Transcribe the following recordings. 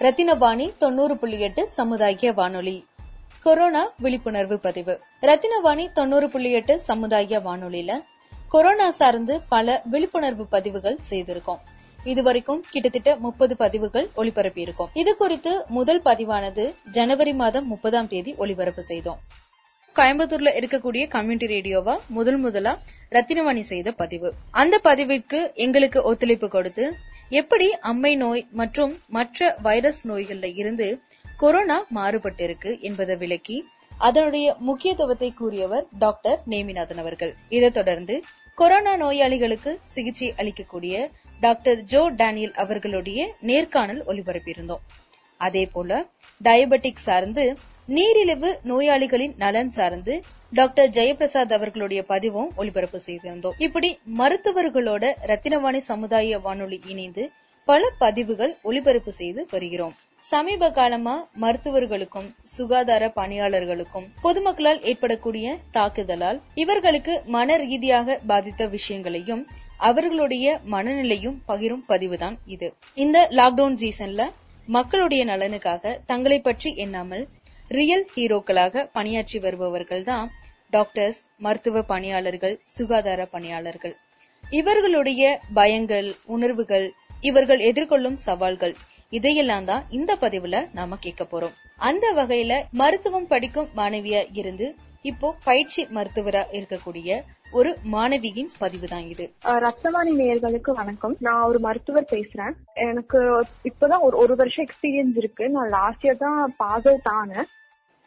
ரத்தினவாணி தொண்ணூறு புள்ளி எட்டு சமுதாய வானொலி. கொரோனா விழிப்புணர்வு பதிவு. ரத்தினவாணி தொண்ணூறு புள்ளி எட்டு சமுதாய வானொலியில கொரோனா சார்ந்து பல விழிப்புணர்வு பதிவுகள் செய்திருக்கோம். இதுவரைக்கும் கிட்டத்தட்ட முப்பது பதிவுகள் ஒளிபரப்பி இருக்கும் இது குறித்து முதல் பதிவானது ஜனவரி மாதம் முப்பதாம் தேதி ஒளிபரப்பு செய்தோம். கோயம்புத்தூர்ல இருக்கக்கூடிய கம்யூனிட்டி ரேடியோவா முதல் முதலா ரத்தினவாணி செய்த பதிவு. அந்த பதிவிற்கு எங்களுக்கு ஒத்துழைப்பு கொடுத்து எப்படி அம்மை நோய் மற்றும் மற்ற வைரஸ் நோய்கள்ல இருந்து கொரோனா மாறுபட்டிருக்கு என்பதை விளக்கி அதனுடைய முக்கியத்துவத்தை கூறியவர் டாக்டர் நேமிநாதன் அவர்கள். இதைத் தொடர்ந்து கொரோனா நோயாளிகளுக்கு சிகிச்சை அளிக்கக்கூடிய டாக்டர் ஜோ டேனியல் அவர்களுடைய நேர்காணல் ஒலிபரப்பியிருந்தோம். அதே போல டயபெட்டிக் சார்ந்து நீரிழிவு நோயாளிகளின் நலன் சார்ந்து டாக்டர் ஜெயபிரசாத் அவர்களுடைய பதிவும் ஒளிபரப்பு செய்திருந்தோம். இப்படி மருத்துவர்களோட ரத்தினவாணி சமுதாய வானொலி இணைந்து பல பதிவுகள் ஒளிபரப்பு செய்து வருகிறோம். சமீப காலமா மருத்துவர்களுக்கும் சுகாதார பணியாளர்களுக்கும் பொதுமக்களால் ஏற்படக்கூடிய தாக்குதலால் இவர்களுக்கு மன ரீதியாக பாதித்த விஷயங்களையும் அவர்களுடைய மனநிலையும் பகிரும் பதிவுதான் இது. இந்த லாக்டவுன் சீசன்ல மக்களுடைய நலனுக்காக தங்களை பற்றி எண்ணாமல் ரியல் ஹீரோக்களாக பணியாற்றி வருபவர்கள் தான் டாக்டர்ஸ் மருத்துவ பணியாளர்கள் சுகாதார பணியாளர்கள். இவர்களுடைய பயங்கள் உணர்வுகள் இவர்கள் எதிர்கொள்ளும் சவால்கள் இதையெல்லாம் தான் இந்த பதிவுல நாம கேட்க போறோம். அந்த வகையில மருத்துவம் படிக்கும் மாணவியா இருந்து இப்போ பயிற்சி மருத்துவரா இருக்கக்கூடிய ஒரு மாணவியின் பதிவு தான் இது ரத்தவாணி நேயர்களுக்கு வணக்கம். நான் ஒரு மருத்துவர் பேசுறேன். எனக்கு இப்பதான் ஒரு ஒரு வருஷம் எக்ஸ்பீரியன்ஸ் இருக்கு. நான் லாஸ்ட் இயர் தான் பாஸ் அவுட் ஆனேன்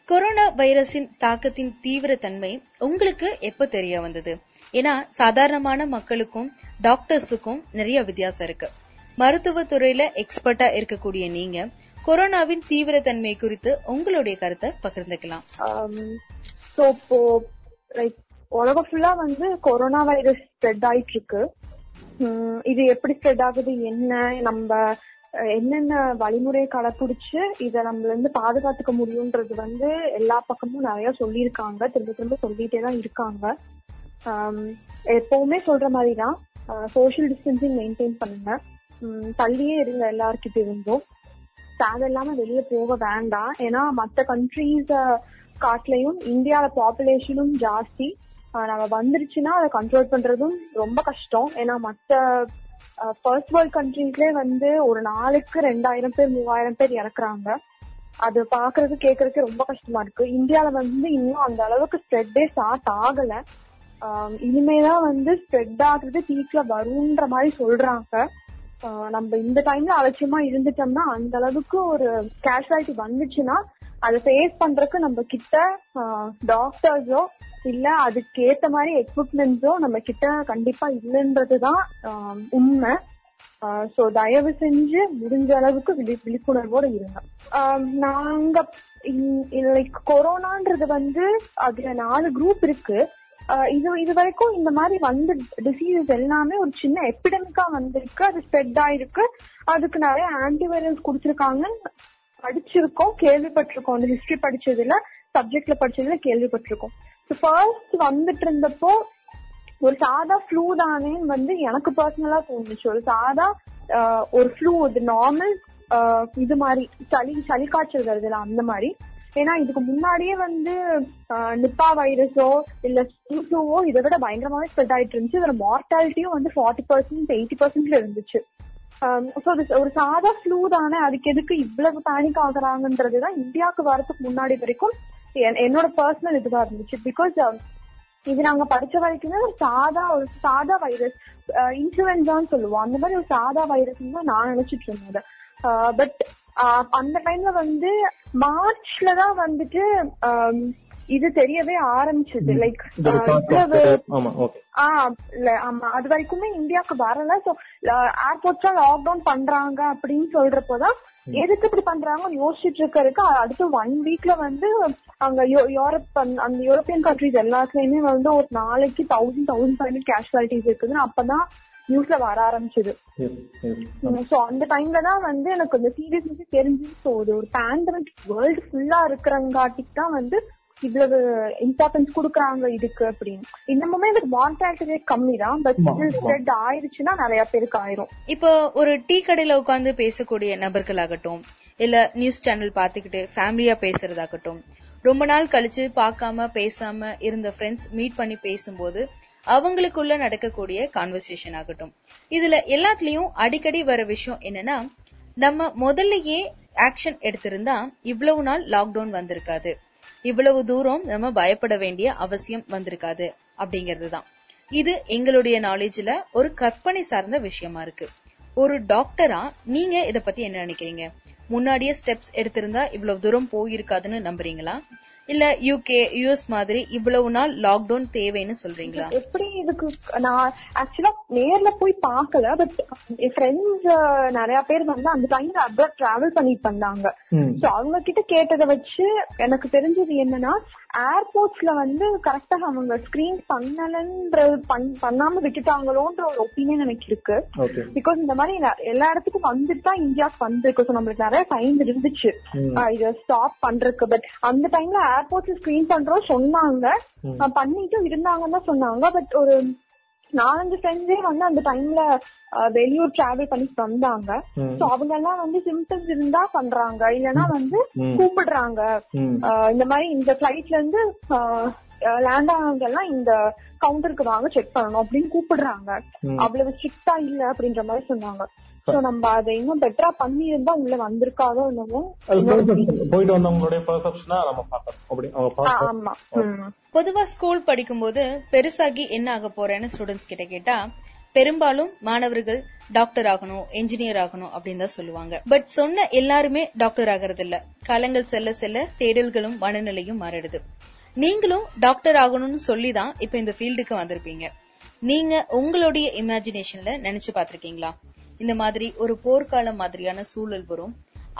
கொரோனா வைரஸின் தாக்கத்தின் தீவிரத்தன்மை உங்களுக்கு எப்ப தெரிய வந்தது? ஏன்னா சாதாரணமான மக்களுக்கும் டாக்டர்ஸுக்கும் நிறைய வித்தியாசம் இருக்கு. மருத்துவ துறையில எக்ஸ்பர்ட்டா இருக்கக்கூடிய நீங்க கொரோனாவின் தீவிரத்தன்மை குறித்து உங்களுடைய கருத்தை பகிர்ந்துக்கலாம். ஸோ இப்போ லைக் உலகம் ஃபுல்லா வந்து கொரோனா வைரஸ் ஸ்ப்ரெட் ஆயிட்டு இருக்கு. இது எப்படி ஸ்ப்ரெட் ஆகுது? என்ன? நம்ம என்னென்ன வழிமுறையை கடைபிடிச்சு இதை நம்மள இருந்து பாதுகாத்துக்க முடியும்ன்றது வந்து எல்லா பக்கமும் நிறைய சொல்லியிருக்காங்க. திரும்ப திரும்ப சொல்லிட்டே தான் இருக்காங்க. எப்பவுமே சொல்ற மாதிரி தான் சோசியல் டிஸ்டன்சிங் மெயின்டைன் பண்ணுங்க. தள்ளியே இருங்க எல்லாருக்கிட்ட இருந்தும். தேவையில்லாம வெளியே போக வேண்டாம். ஏன்னா மற்ற கண்ட்ரீஸ் காட்டிலையும் இந்தியாவில பாப்புலேஷனும் ஜாஸ்தி. நம்ம வந்துருச்சுன்னா அதை கண்ட்ரோல் பண்றதும் ரொம்ப கஷ்டம். ஏன்னா மற்ற ஃபர்ஸ்ட் வேர்ல்ட் கண்ட்ரீஸ்ல வந்து ஒரு நாளுக்கு ரெண்டாயிரம் பேர் மூவாயிரம் பேர் இறக்குறாங்க. அது பாக்குறது கேக்குறதுக்கு ரொம்ப கஷ்டமா இருக்கு. இந்தியால வந்து இன்னும் அந்த அளவுக்கு ஸ்ப்ரெட்டே ஸ்டார்ட் ஆகல. இனிமேதான் வந்து ஸ்ப்ரெட் ஆகுறது பீக்ல வரும்ன்ற மாதிரி சொல்றாங்க. நம்ம இந்த டைம்ல அலட்சியமா இருந்துட்டோம்னா அந்த அளவுக்கு ஒரு கேஷுவாலிட்டி வந்துச்சுன்னா அதை ஃபேஸ் பண்றதுக்கு நம்ம கிட்ட டாக்டர்ஸோ இல்ல அதுக்கு ஏத்த மாதிரி எக்யூப்மெண்ட்ஸும் நம்ம கிட்ட கண்டிப்பா இல்லைன்றதுதான் உண்மை. சோ தயவு செஞ்சு முடிஞ்ச அளவுக்கு விழி விழிப்புணர்வோட இருங்க. நாங்க லைக் கொரோனான்றது வந்து அதுல நாலு குரூப் இருக்கு. இது இது வரைக்கும் இந்த மாதிரி வந்து டிசீசஸ் எல்லாமே ஒரு சின்ன எபிடமிக்கா வந்திருக்கு. அது ஸ்ப்ரெட் ஆயிருக்கு. அதுக்கு நிறைய ஆன்டிவைரல்ஸ் கொடுத்துருக்காங்க. படிச்சிருக்கோம் கேள்விப்பட்டிருக்கோம். அந்த ஹிஸ்டரி படிச்சதுல சப்ஜெக்ட்ல படிச்சதுல கேள்விப்பட்டிருக்கோம். ஃபர்ஸ்ட் வந்துட்டு இருந்தப்போ ஒரு சாதா ஃப்ளூ தானே வந்து எனக்கு பர்சனலா தோணுச்சு. ஒரு சாதா ஒரு ஃப்ளூ இது நார்மல் இது மாதிரி சளி சளி காய்ச்சல் வருதுல அந்த மாதிரி. ஏன்னா இதுக்கு முன்னாடியே வந்து நிப்பா வைரஸோ இல்ல ஃப்ளூவோ இதை விட பயங்கரமாவே ஸ்ப்ரெட் ஆயிட்டு இருந்துச்சு. இதோட மார்டாலிட்டியும் வந்து ஃபார்ட்டி பர்சன்ட் எயிட்டி பர்சன்ட்ல இருந்துச்சு. ஒரு சாதா ஃப்ளூ தானே அதுக்கு எதுக்கு இவ்வளவு பேனிக் ஆகுறாங்கன்றதுதான் இந்தியாவுக்கு வரதுக்கு முன்னாடி வரைக்கும் என்னோட பர்சனல் இதுவா இருந்துச்சு. பிகாஸ் இது நாங்க படிச்ச வரைக்குமே ஒரு சாதா ஒரு சாதா வைரஸ் இன்ஃபுளுன்சான்னு சொல்லுவோம். அந்த மாதிரி ஒரு சாதா வைரஸ் தான் நான் நினைச்சிட்டு இருந்தேன் பட் அந்த டைம்ல வந்து மார்ச்ல தான் வந்துட்டு இது தெரியவே ஆரம்பிச்சது. லைக் ஆமா அது வரைக்குமே இந்தியாவுக்கு வரல. சோ ஏர்போர்ட்ஸ் லாக்டவுன் பண்றாங்க அப்படின்னு சொல்றப்போதான் எதுக்கு இப்படி பண்றாங்கன்னு யோசிச்சுட்டு இருக்கறதுக்கு அடுத்து ஒன் வீக்ல வந்து அங்க யூரோப் அந்த யூரோப்பியன் கண்ட்ரிஸ் எல்லாத்துலயுமே வந்து ஒரு நாளைக்கு thousand thousand five hundred casualties இருக்குதுன்னு அப்பதான் நியூஸ்ல வர ஆரம்பிச்சது. சோ அந்த டைம்ல தான் வந்து எனக்கு இந்த சீரியஸ்னஸ் தெரிஞ்சு இது ஒரு பேண்டமிக் வேர்ல்டு ஃபுல்லா இருக்கிறங்காட்டிக்கு தான் வந்து இவ்வளவு இம்பார்ட்டன்ஸ் கொடுக்குறாங்க இதுக்கு அப்படின்னு. இன்னமுமே இதுக்கு மார்டாலிட்டி ரேட் கம்மி தான் பட் ஸ்ப்ரெட் ஆயிருச்சுன்னா நிறைய பேருக்கு ஆயிரும். இப்போ ஒரு டீ கடையில உட்கார்ந்து பேசக்கூடிய நபர்களாகட்டும் இல்ல நியூஸ் சேனல் பாத்துக்கிட்டு ஃபேமிலியா பேசுறதாகட்டும் ரொம்ப நாள் கழிச்சு பார்க்காம பேசாம இருந்த ஃப்ரெண்ட்ஸ் மீட் பண்ணி பேசும்போது அவங்களுக்குள்ள நடக்கக்கூடிய கான்வர்சேஷன் ஆகட்டும். இதுல எல்லாத்துலயும் அடிக்கடி வர விஷயம் என்னன்னா நம்ம முதல்லயே ஆக்ஷன் எடுத்திருந்தா இவ்வளவு நாள் லாக்டவுன் வந்திருக்காது. இவ்வளவு தூரம் நம்ம பயப்பட வேண்டிய அவசியம் வந்திருக்காது அப்படிங்கிறது தான் இது எங்களுடைய நாலேஜ்ல ஒரு கற்பனை சார்ந்த விஷயமா இருக்கு. ஒரு டாக்டரா நீங்க இத பத்தி என்ன நினைக்கிறீங்க? முன்னாடியே ஸ்டெப்ஸ் எடுத்திருந்தா இவ்வளவு தூரம் போயிருக்காதுன்னு நம்புறீங்களா? இல்ல யூகே யுஎஸ் மாதிரி இவ்வளவு நாள் லாக்டவுன் தேவைன்னு சொல்றீங்களா எப்படி இதுக்கு நான் ஆக்சுவலா நேர்ல போய் பார்க்கல பட் என் ஃப்ரெண்ட்ஸ் நிறைய பேர் வந்து அந்த டைம்ல அப்ராட் டிராவல் பண்ணிட்டு வந்தாங்க. சோ அவங்க கிட்ட கேட்டதை வச்சு எனக்கு தெரிஞ்சது என்னன்னா ஏர்போர்ட்ஸ்ல வந்து கரெக்டா அவங்க ஸ்கிரீன் பண்ணலன்றது பண்- பண்ணாம விட்டுட்டாங்களோன்ற ஒரு ஒப்பீனியன் எனக்கு இருக்கு. பிகாஸ் இந்த மாதிரி எல்லா இடத்துக்கும் வந்துட்டு தான் இந்தியாவுக்கு வந்திருக்கு ஸோ நம்மளுக்கு நிறைய டைம் இருந்துச்சு. இத ஸ்டாப் பண்றதுக்கு. பட் அந்த டைம்ல ஏர்போர்ட்ஸ் ஸ்கிரீன் பண்றோம் சொன்னாங்க. பண்ணிட்டும் இருந்தாங்கன்னு தான் சொன்னாங்க. பட் ஒரு நாலஞ்சு ஃப்ரெண்ட்ஸே வந்து அந்த டைம்ல வெளியூர் டிராவல் பண்ணிட்டு வந்தாங்க. சோ அவங்க எல்லாம் வந்து சிம்டம்ஸ் இருந்தா பண்றாங்க. இல்லனா வந்து. கூப்பிடுறாங்க. இந்த மாதிரி இந்த பிளைட்ல இருந்து லேண்ட் ஆனவங்க எல்லாம் இந்த கவுண்டருக்கு வாங்க செக் பண்ணணும் அப்படின்னு கூப்பிடுறாங்க. அவ்வளவு ஸ்ட்ரிக்டா இல்ல அப்படின்ற மாதிரி சொன்னாங்க. சோ நம்ம அதை இன்னும் பெட்டரா பண்ணி இருந்தா உள்ள வந்திருக்காதோ என்னமோ அது perception. போயிட்டு வந்தவங்களுடைய பெர்செப்ஷனா நம்ம பார்க்கணும் அப்படி அவங்க ஆ, பார்க்க ஆமா. ம். பொதுவா ஸ்கூல் படிக்கும்போது பெருசாகி என்ன ஆக போறேன்னு ஸ்டூடெண்ட்ஸ் கிட்ட கேட்டா பெரும்பாலும் மாணவர்கள் டாக்டர் ஆகணும் என்ஜினியர் ஆகணும் அப்படின்னு தான் சொல்லுவாங்க. பட் சொன்ன எல்லாருமே டாக்டர் ஆகிறது இல்ல காலங்கள் செல்ல செல்ல தேடல்களும் மனநிலையும் மாறிடுது. நீங்களும் டாக்டர் ஆகணும்னு சொல்லி தான் இப்ப இந்த ஃபீல்டுக்கு வந்திருப்பீங்க. நீங்க உங்களுடைய இமேஜினேஷன்ல நினைச்சு பாத்திருக்கீங்களா இந்த மாதிரி ஒரு போர்க்காலம் மாதிரியான சூழல் வரும்.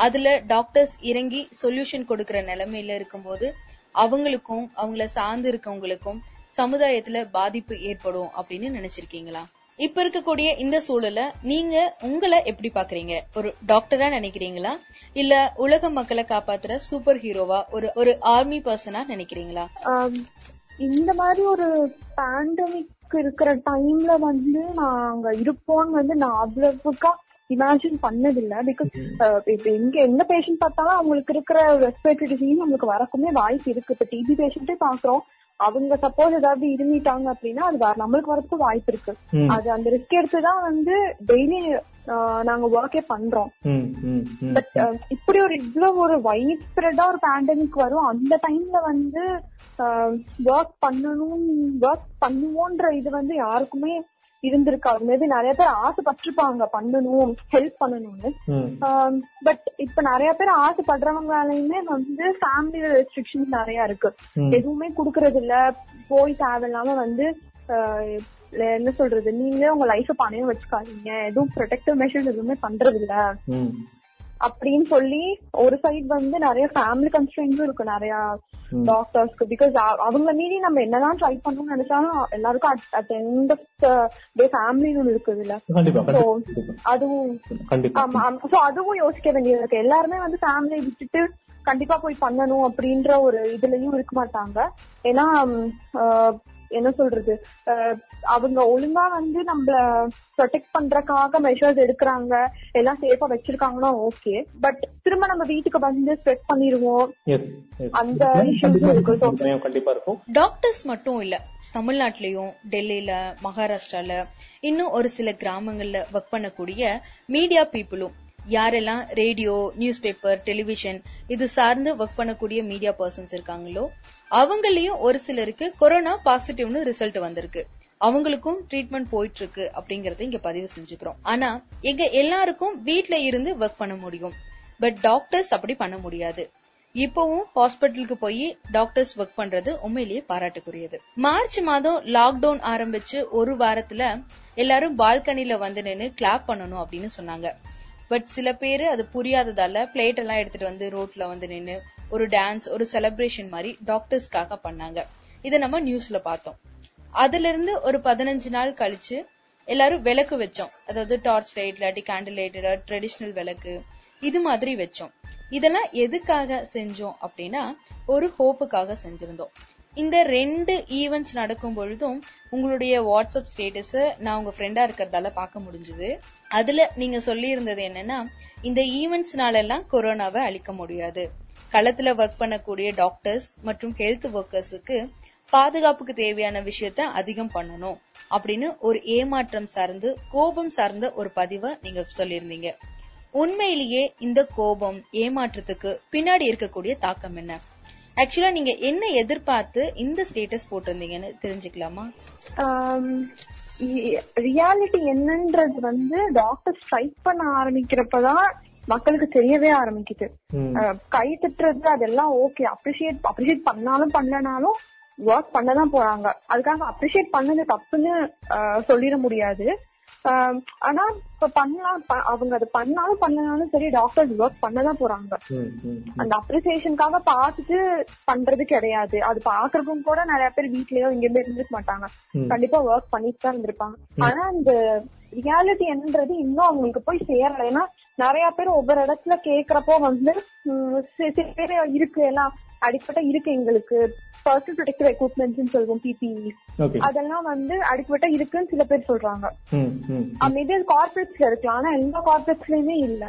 அதுல டாக்டர்ஸ் இறங்கி சொல்யூஷன் கொடுக்கற நிலைமையில இருக்கும்போது அவங்களுக்கும் அவங்கள சார்ந்து இருக்கவங்களுக்கும் சமுதாயத்துல பாதிப்பு ஏற்படும் அப்படின்னு நினைச்சிருக்கீங்களா? இப்ப இருக்கக்கூடிய இந்த சூழல நீங்க உங்களை எப்படி பாக்குறீங்க? ஒரு டாக்டரா நினைக்கிறீங்களா? இல்ல உலக மக்களை காப்பாத்துற சூப்பர் ஹீரோவா ஒரு ஒரு ஆர்மி பர்சனா நினைக்கிறீங்களா? இந்த மாதிரி ஒரு பேண்டமிக் இருக்கிற டைம்ல வந்து நாங்க இருப்போம்னு வந்து நான் அவ்வளவுக்கா இமேஜின் பண்ணதில்ல. பிகாஸ் இப்ப எங்க எந்த பேஷண்ட் பார்த்தாலும் அவங்களுக்கு இருக்கிற ரெஸ்பிரேட்டரி டிசீஸ் நம்மளுக்கு வரக்குமே வாய்ப்பு இருக்கு. இப்ப டிபி பேஷண்டே பாக்குறோம் அவங்க சப்போஸ் ஏதாவது இருமிட்டாங்க அப்படின்னா அது நம்மளுக்கு வரதுக்கு வாய்ப்பு இருக்கு. அது அந்த ரிஸ்க் எடுத்துதான் வந்து டெய்லி நாங்க ஒர்க்கே பண்றோம். பட் இப்படி ஒரு இவ்வளவு ஒரு வைட் ஸ்ப்ரெடா ஒரு பேண்டமிக் வரும் அந்த டைம்ல வந்து ஒர்க் பண்ணணும் ஒர்க் பண்ணுவோன்ற இது வந்து யாருக்குமே இருந்திருக்காது மேபி நிறைய பேர் ஆசைப்பட்டிருப்பாங்க பண்ணணும் ஹெல்ப் பண்ணணும்னு. பட் இப்ப நிறைய பேர் ஆசைப்படுறவங்களாலையுமே வந்து ஃபேமிலி ரெஸ்ட்ரிக்ஷன் நிறைய இருக்கு. எதுவுமே குடுக்கறது இல்ல போய் தேவையில்லாம வந்து என்ன சொல்றது? நீங்களே உங்க லைஃப பணையம் வச்சுக்காதீங்க. எதுவும் ப்ரொடெக்டிவ் மெஷர்ஸ் எதுவுமே பண்றது இல்ல. அப்படின்னு சொல்லி ஒரு சைடு வந்து நிறைய ஃபேமிலி கன்ஸ்ட்ரெயின்ஸும் இருக்கு நிறைய. டாக்டர்ஸ்க்கு பிகாஸ் அவங்க மீறி நம்ம என்னதான் ட்ரை பண்ணணும்னு நினைச்சாலும் எல்லாருக்கும் அட் எண்ட் ஆஃப் டே ஃபேமிலின்னு ஒண்ணு இருக்குது இல்ல? அதுவும் ஆமா சோ அதுவும் யோசிக்க வேண்டியது இருக்கு. எல்லாருமே வந்து ஃபேமிலியை விட்டுட்டு கண்டிப்பா போய் பண்ணணும் அப்படின்ற ஒரு இதுலயும் இருக்க மாட்டாங்க. ஏன்னா என்ன சொல்றது? ஆஹ், அவங்க ஒழுங்கா வந்து நம்மள ப்ரொடெக்ட் பண்றதுக்காக மெஷர்ஸ் எடுக்கிறாங்க. எல்லாம் சேஃபா வச்சிருக்காங்கன்னா ஓகே பட் திரும்ப நம்ம வீட்டுக்கு வந்து ஸ்ப்ரெட் பண்ணிடுவோம். எஸ் அந்த. கண்டிப்பா இருக்கும். டாக்டர்ஸ் மட்டும் இல்ல. தமிழ்நாட்டிலயும் டெல்லியில மகாராஷ்டிரால இன்னும் ஒரு சில கிராமங்கள்ல ஒர்க் பண்ணக்கூடிய மீடியா பீப்புளும் யாரெல்லாம் ரேடியோ நியூஸ் பேப்பர் டெலிவிஷன் இது சார்ந்து ஒர்க் பண்ணக்கூடிய மீடியா பர்சன்ஸ் இருக்காங்களோ அவங்களையும் ஒரு சிலருக்கு கொரோனா பாசிட்டிவ்னு ரிசல்ட் வந்திருக்கு. அவங்களுக்கும் ட்ரீட்மெண்ட் போயிட்டு இருக்கு அப்படிங்கறத இங்க பதிவு செஞ்சுக்கிறோம். ஆனா எங்க எல்லாருக்கும் வீட்ல இருந்து ஒர்க் பண்ண முடியும். பட் டாக்டர்ஸ் அப்படி பண்ண முடியாது. இப்பவும் ஹாஸ்பிட்டலுக்கு போய் டாக்டர்ஸ் ஒர்க் பண்றது உண்மையிலேயே பாராட்டுக்குரியது. மார்ச் மாதம் லாக்டவுன் ஆரம்பிச்சு ஒரு வாரத்துல எல்லாரும் பால்கனில வந்து நின்று கிளாப் பண்ணணும் அப்படின்னு சொன்னாங்க. பட் சில பேரு அது புரியாததால பிளேட் எல்லாம் எடுத்துட்டு வந்து ரோட்ல வந்து நின்று ஒரு டான்ஸ் ஒரு செலிப்ரேஷன் மாதிரி டாக்டர்ஸ்க்காக பண்ணாங்க. இதை நம்ம நியூஸ்ல பார்த்தோம். அதுல இருந்து ஒரு பதினஞ்சு நாள் கழிச்சு எல்லாரும் விளக்கு வச்சோம். அதாவது டார்ச் லைட் இல்லாட்டி கேண்டில் லைட் ட்ரெடிஷ்னல் விளக்கு இது மாதிரி வச்சோம். இதெல்லாம் எதுக்காக செஞ்சோம் அப்படின்னா ஒரு ஹோப்புக்காக செஞ்சிருந்தோம். இந்த ரெண்டு ஈவெண்ட்ஸ் நடக்கும் பொழுதும் உங்களுடைய வாட்ஸ்அப் ஸ்டேட்டஸ நான் உங்க ஃப்ரெண்டா இருக்கிறதால பார்க்க முடிஞ்சது. அதுல நீங்க சொல்லி இருந்தது என்னன்னா இந்த ஈவெண்ட்ஸ்னால எல்லாம் கொரோனாவை அழிக்க முடியாது. களத்துல ஒர்க் பண்ணக்கூடிய டாக்டர்ஸ் மற்றும் ஹெல்த் ஒர்க்கர்ஸுக்கு பாதுகாப்புக்கு தேவையான விஷயத்த அதிகம் பண்ணணும் அப்படின்னு ஒரு ஏமாற்றம் சார்ந்து கோபம் சார்ந்த ஒரு பதிவை நீங்க சொல்லியிருந்தீங்க. உண்மையிலேயே இந்த கோபம் ஏமாற்றத்துக்கு பின்னாடி இருக்கக்கூடிய தாக்கம் என்ன? ஆக்சுவலா நீங்க என்ன எதிர்பார்த்து இந்த ஸ்டேட்டஸ் போட்டிருந்தீங்கன்னு தெரிஞ்சுக்கலாமா? ரியாலிட்டி என்னன்றது வந்து டாக்டர் ஸ்ட்ரைக் பண்ண ஆரம்பிக்கிறப்பதான் மக்களுக்கு தெரியவே ஆரம்பிக்குது. கை தட்டுறது அதெல்லாம் ஓகே அப்ரிஷியேட் அப்ரிஷியேட் பண்ணாலும் பண்ணலனாலும் ஒர்க் பண்ணதான் போறாங்க. அதுக்காக அப்ரிஷியேட் பண்ணது தப்புன்னு சொல்லிட முடியாது. ஆனா இப்ப பண்ணலாம் அவங்க அது பண்ணாலும் பண்ணலனாலும் சரி டாக்டர்ஸ் ஒர்க் பண்ணதான் போறாங்க. அந்த அப்ரிசியேஷனுக்காக பார்த்துட்டு பண்றது கிடையாது. அது பாக்குறவங்க கூட நிறைய பேர் வீட்லயோ எங்கேயுமே இருந்துக்க மாட்டாங்க. கண்டிப்பா ஒர்க் பண்ணிட்டு தான் இருந்திருப்பாங்க ஆனா அந்த ரியாலிட்டி என்னன்றது இன்னும் அவங்களுக்கு போய் சேரல ஏன்னா நிறைய பேர் ஒவ்வொரு இடத்துல கேக்குறப்போ வந்து சில பேர் இருக்கு எல்லாம் அடிப்பட்ட இருக்கு எங்களுக்கு. பர்சனல் ப்ரொடெக்டிவ் எக்யூப்மெண்ட்ஸ் சொல்லுவோம் பிபிஇ ஓகே அதெல்லாம் வந்து அடிப்பட்ட இருக்குன்னு சில பேர் சொல்றாங்க. மேபி அது கார்பரேட்ஸ்ல இருக்கலாம் ஆனா எல்லா கார்பரேட்ஸ்லயுமே இல்ல.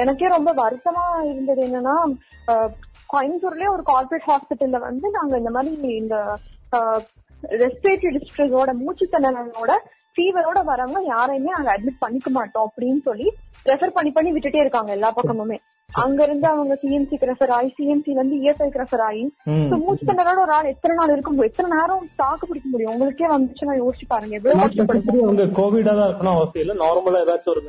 எனக்கே ரொம்ப வருத்தமா இருந்தது என்னன்னா கோயம்புத்தூர்லயே ஒரு கார்பரேட் ஹாஸ்பிட்டல்ல வந்து நாங்க இந்த மாதிரி இந்த ரெஸ்பிரேட்டரி டிஸ்ட்ரிஸோட மூச்சு திணறலோட ஃபீவரோட வரவங்க யாரையுமே நாங்க அட்மிட் பண்ணிக்க மாட்டோம் அப்படின்னு சொல்லி ரெஃபர் பண்ணி பண்ணி விட்டுட்டே இருக்காங்க எல்லா பக்கமுமே. அங்க இருந்து அவங்க சிஎம்சிக்கு ரெஃபர் ஆகி சிஎம்சி வந்து இஎஸ்ஐக்கு ரெஃபர் ஆகி. மூச்சு திணறலோட ஒரு ஆள் எத்தனை நாள் இருக்க முடியும் எத்தனை நேரம் தாக்கு பிடிக்க முடியும்? உங்களுக்கே வந்துச்சுன்னா யோசிச்சு பாருங்க. எவ்வளவு அவங்க கோவிடா தான் இருக்கணும் அவசியம் இல்ல. நார்மலா ஏதாச்சும் ஒரு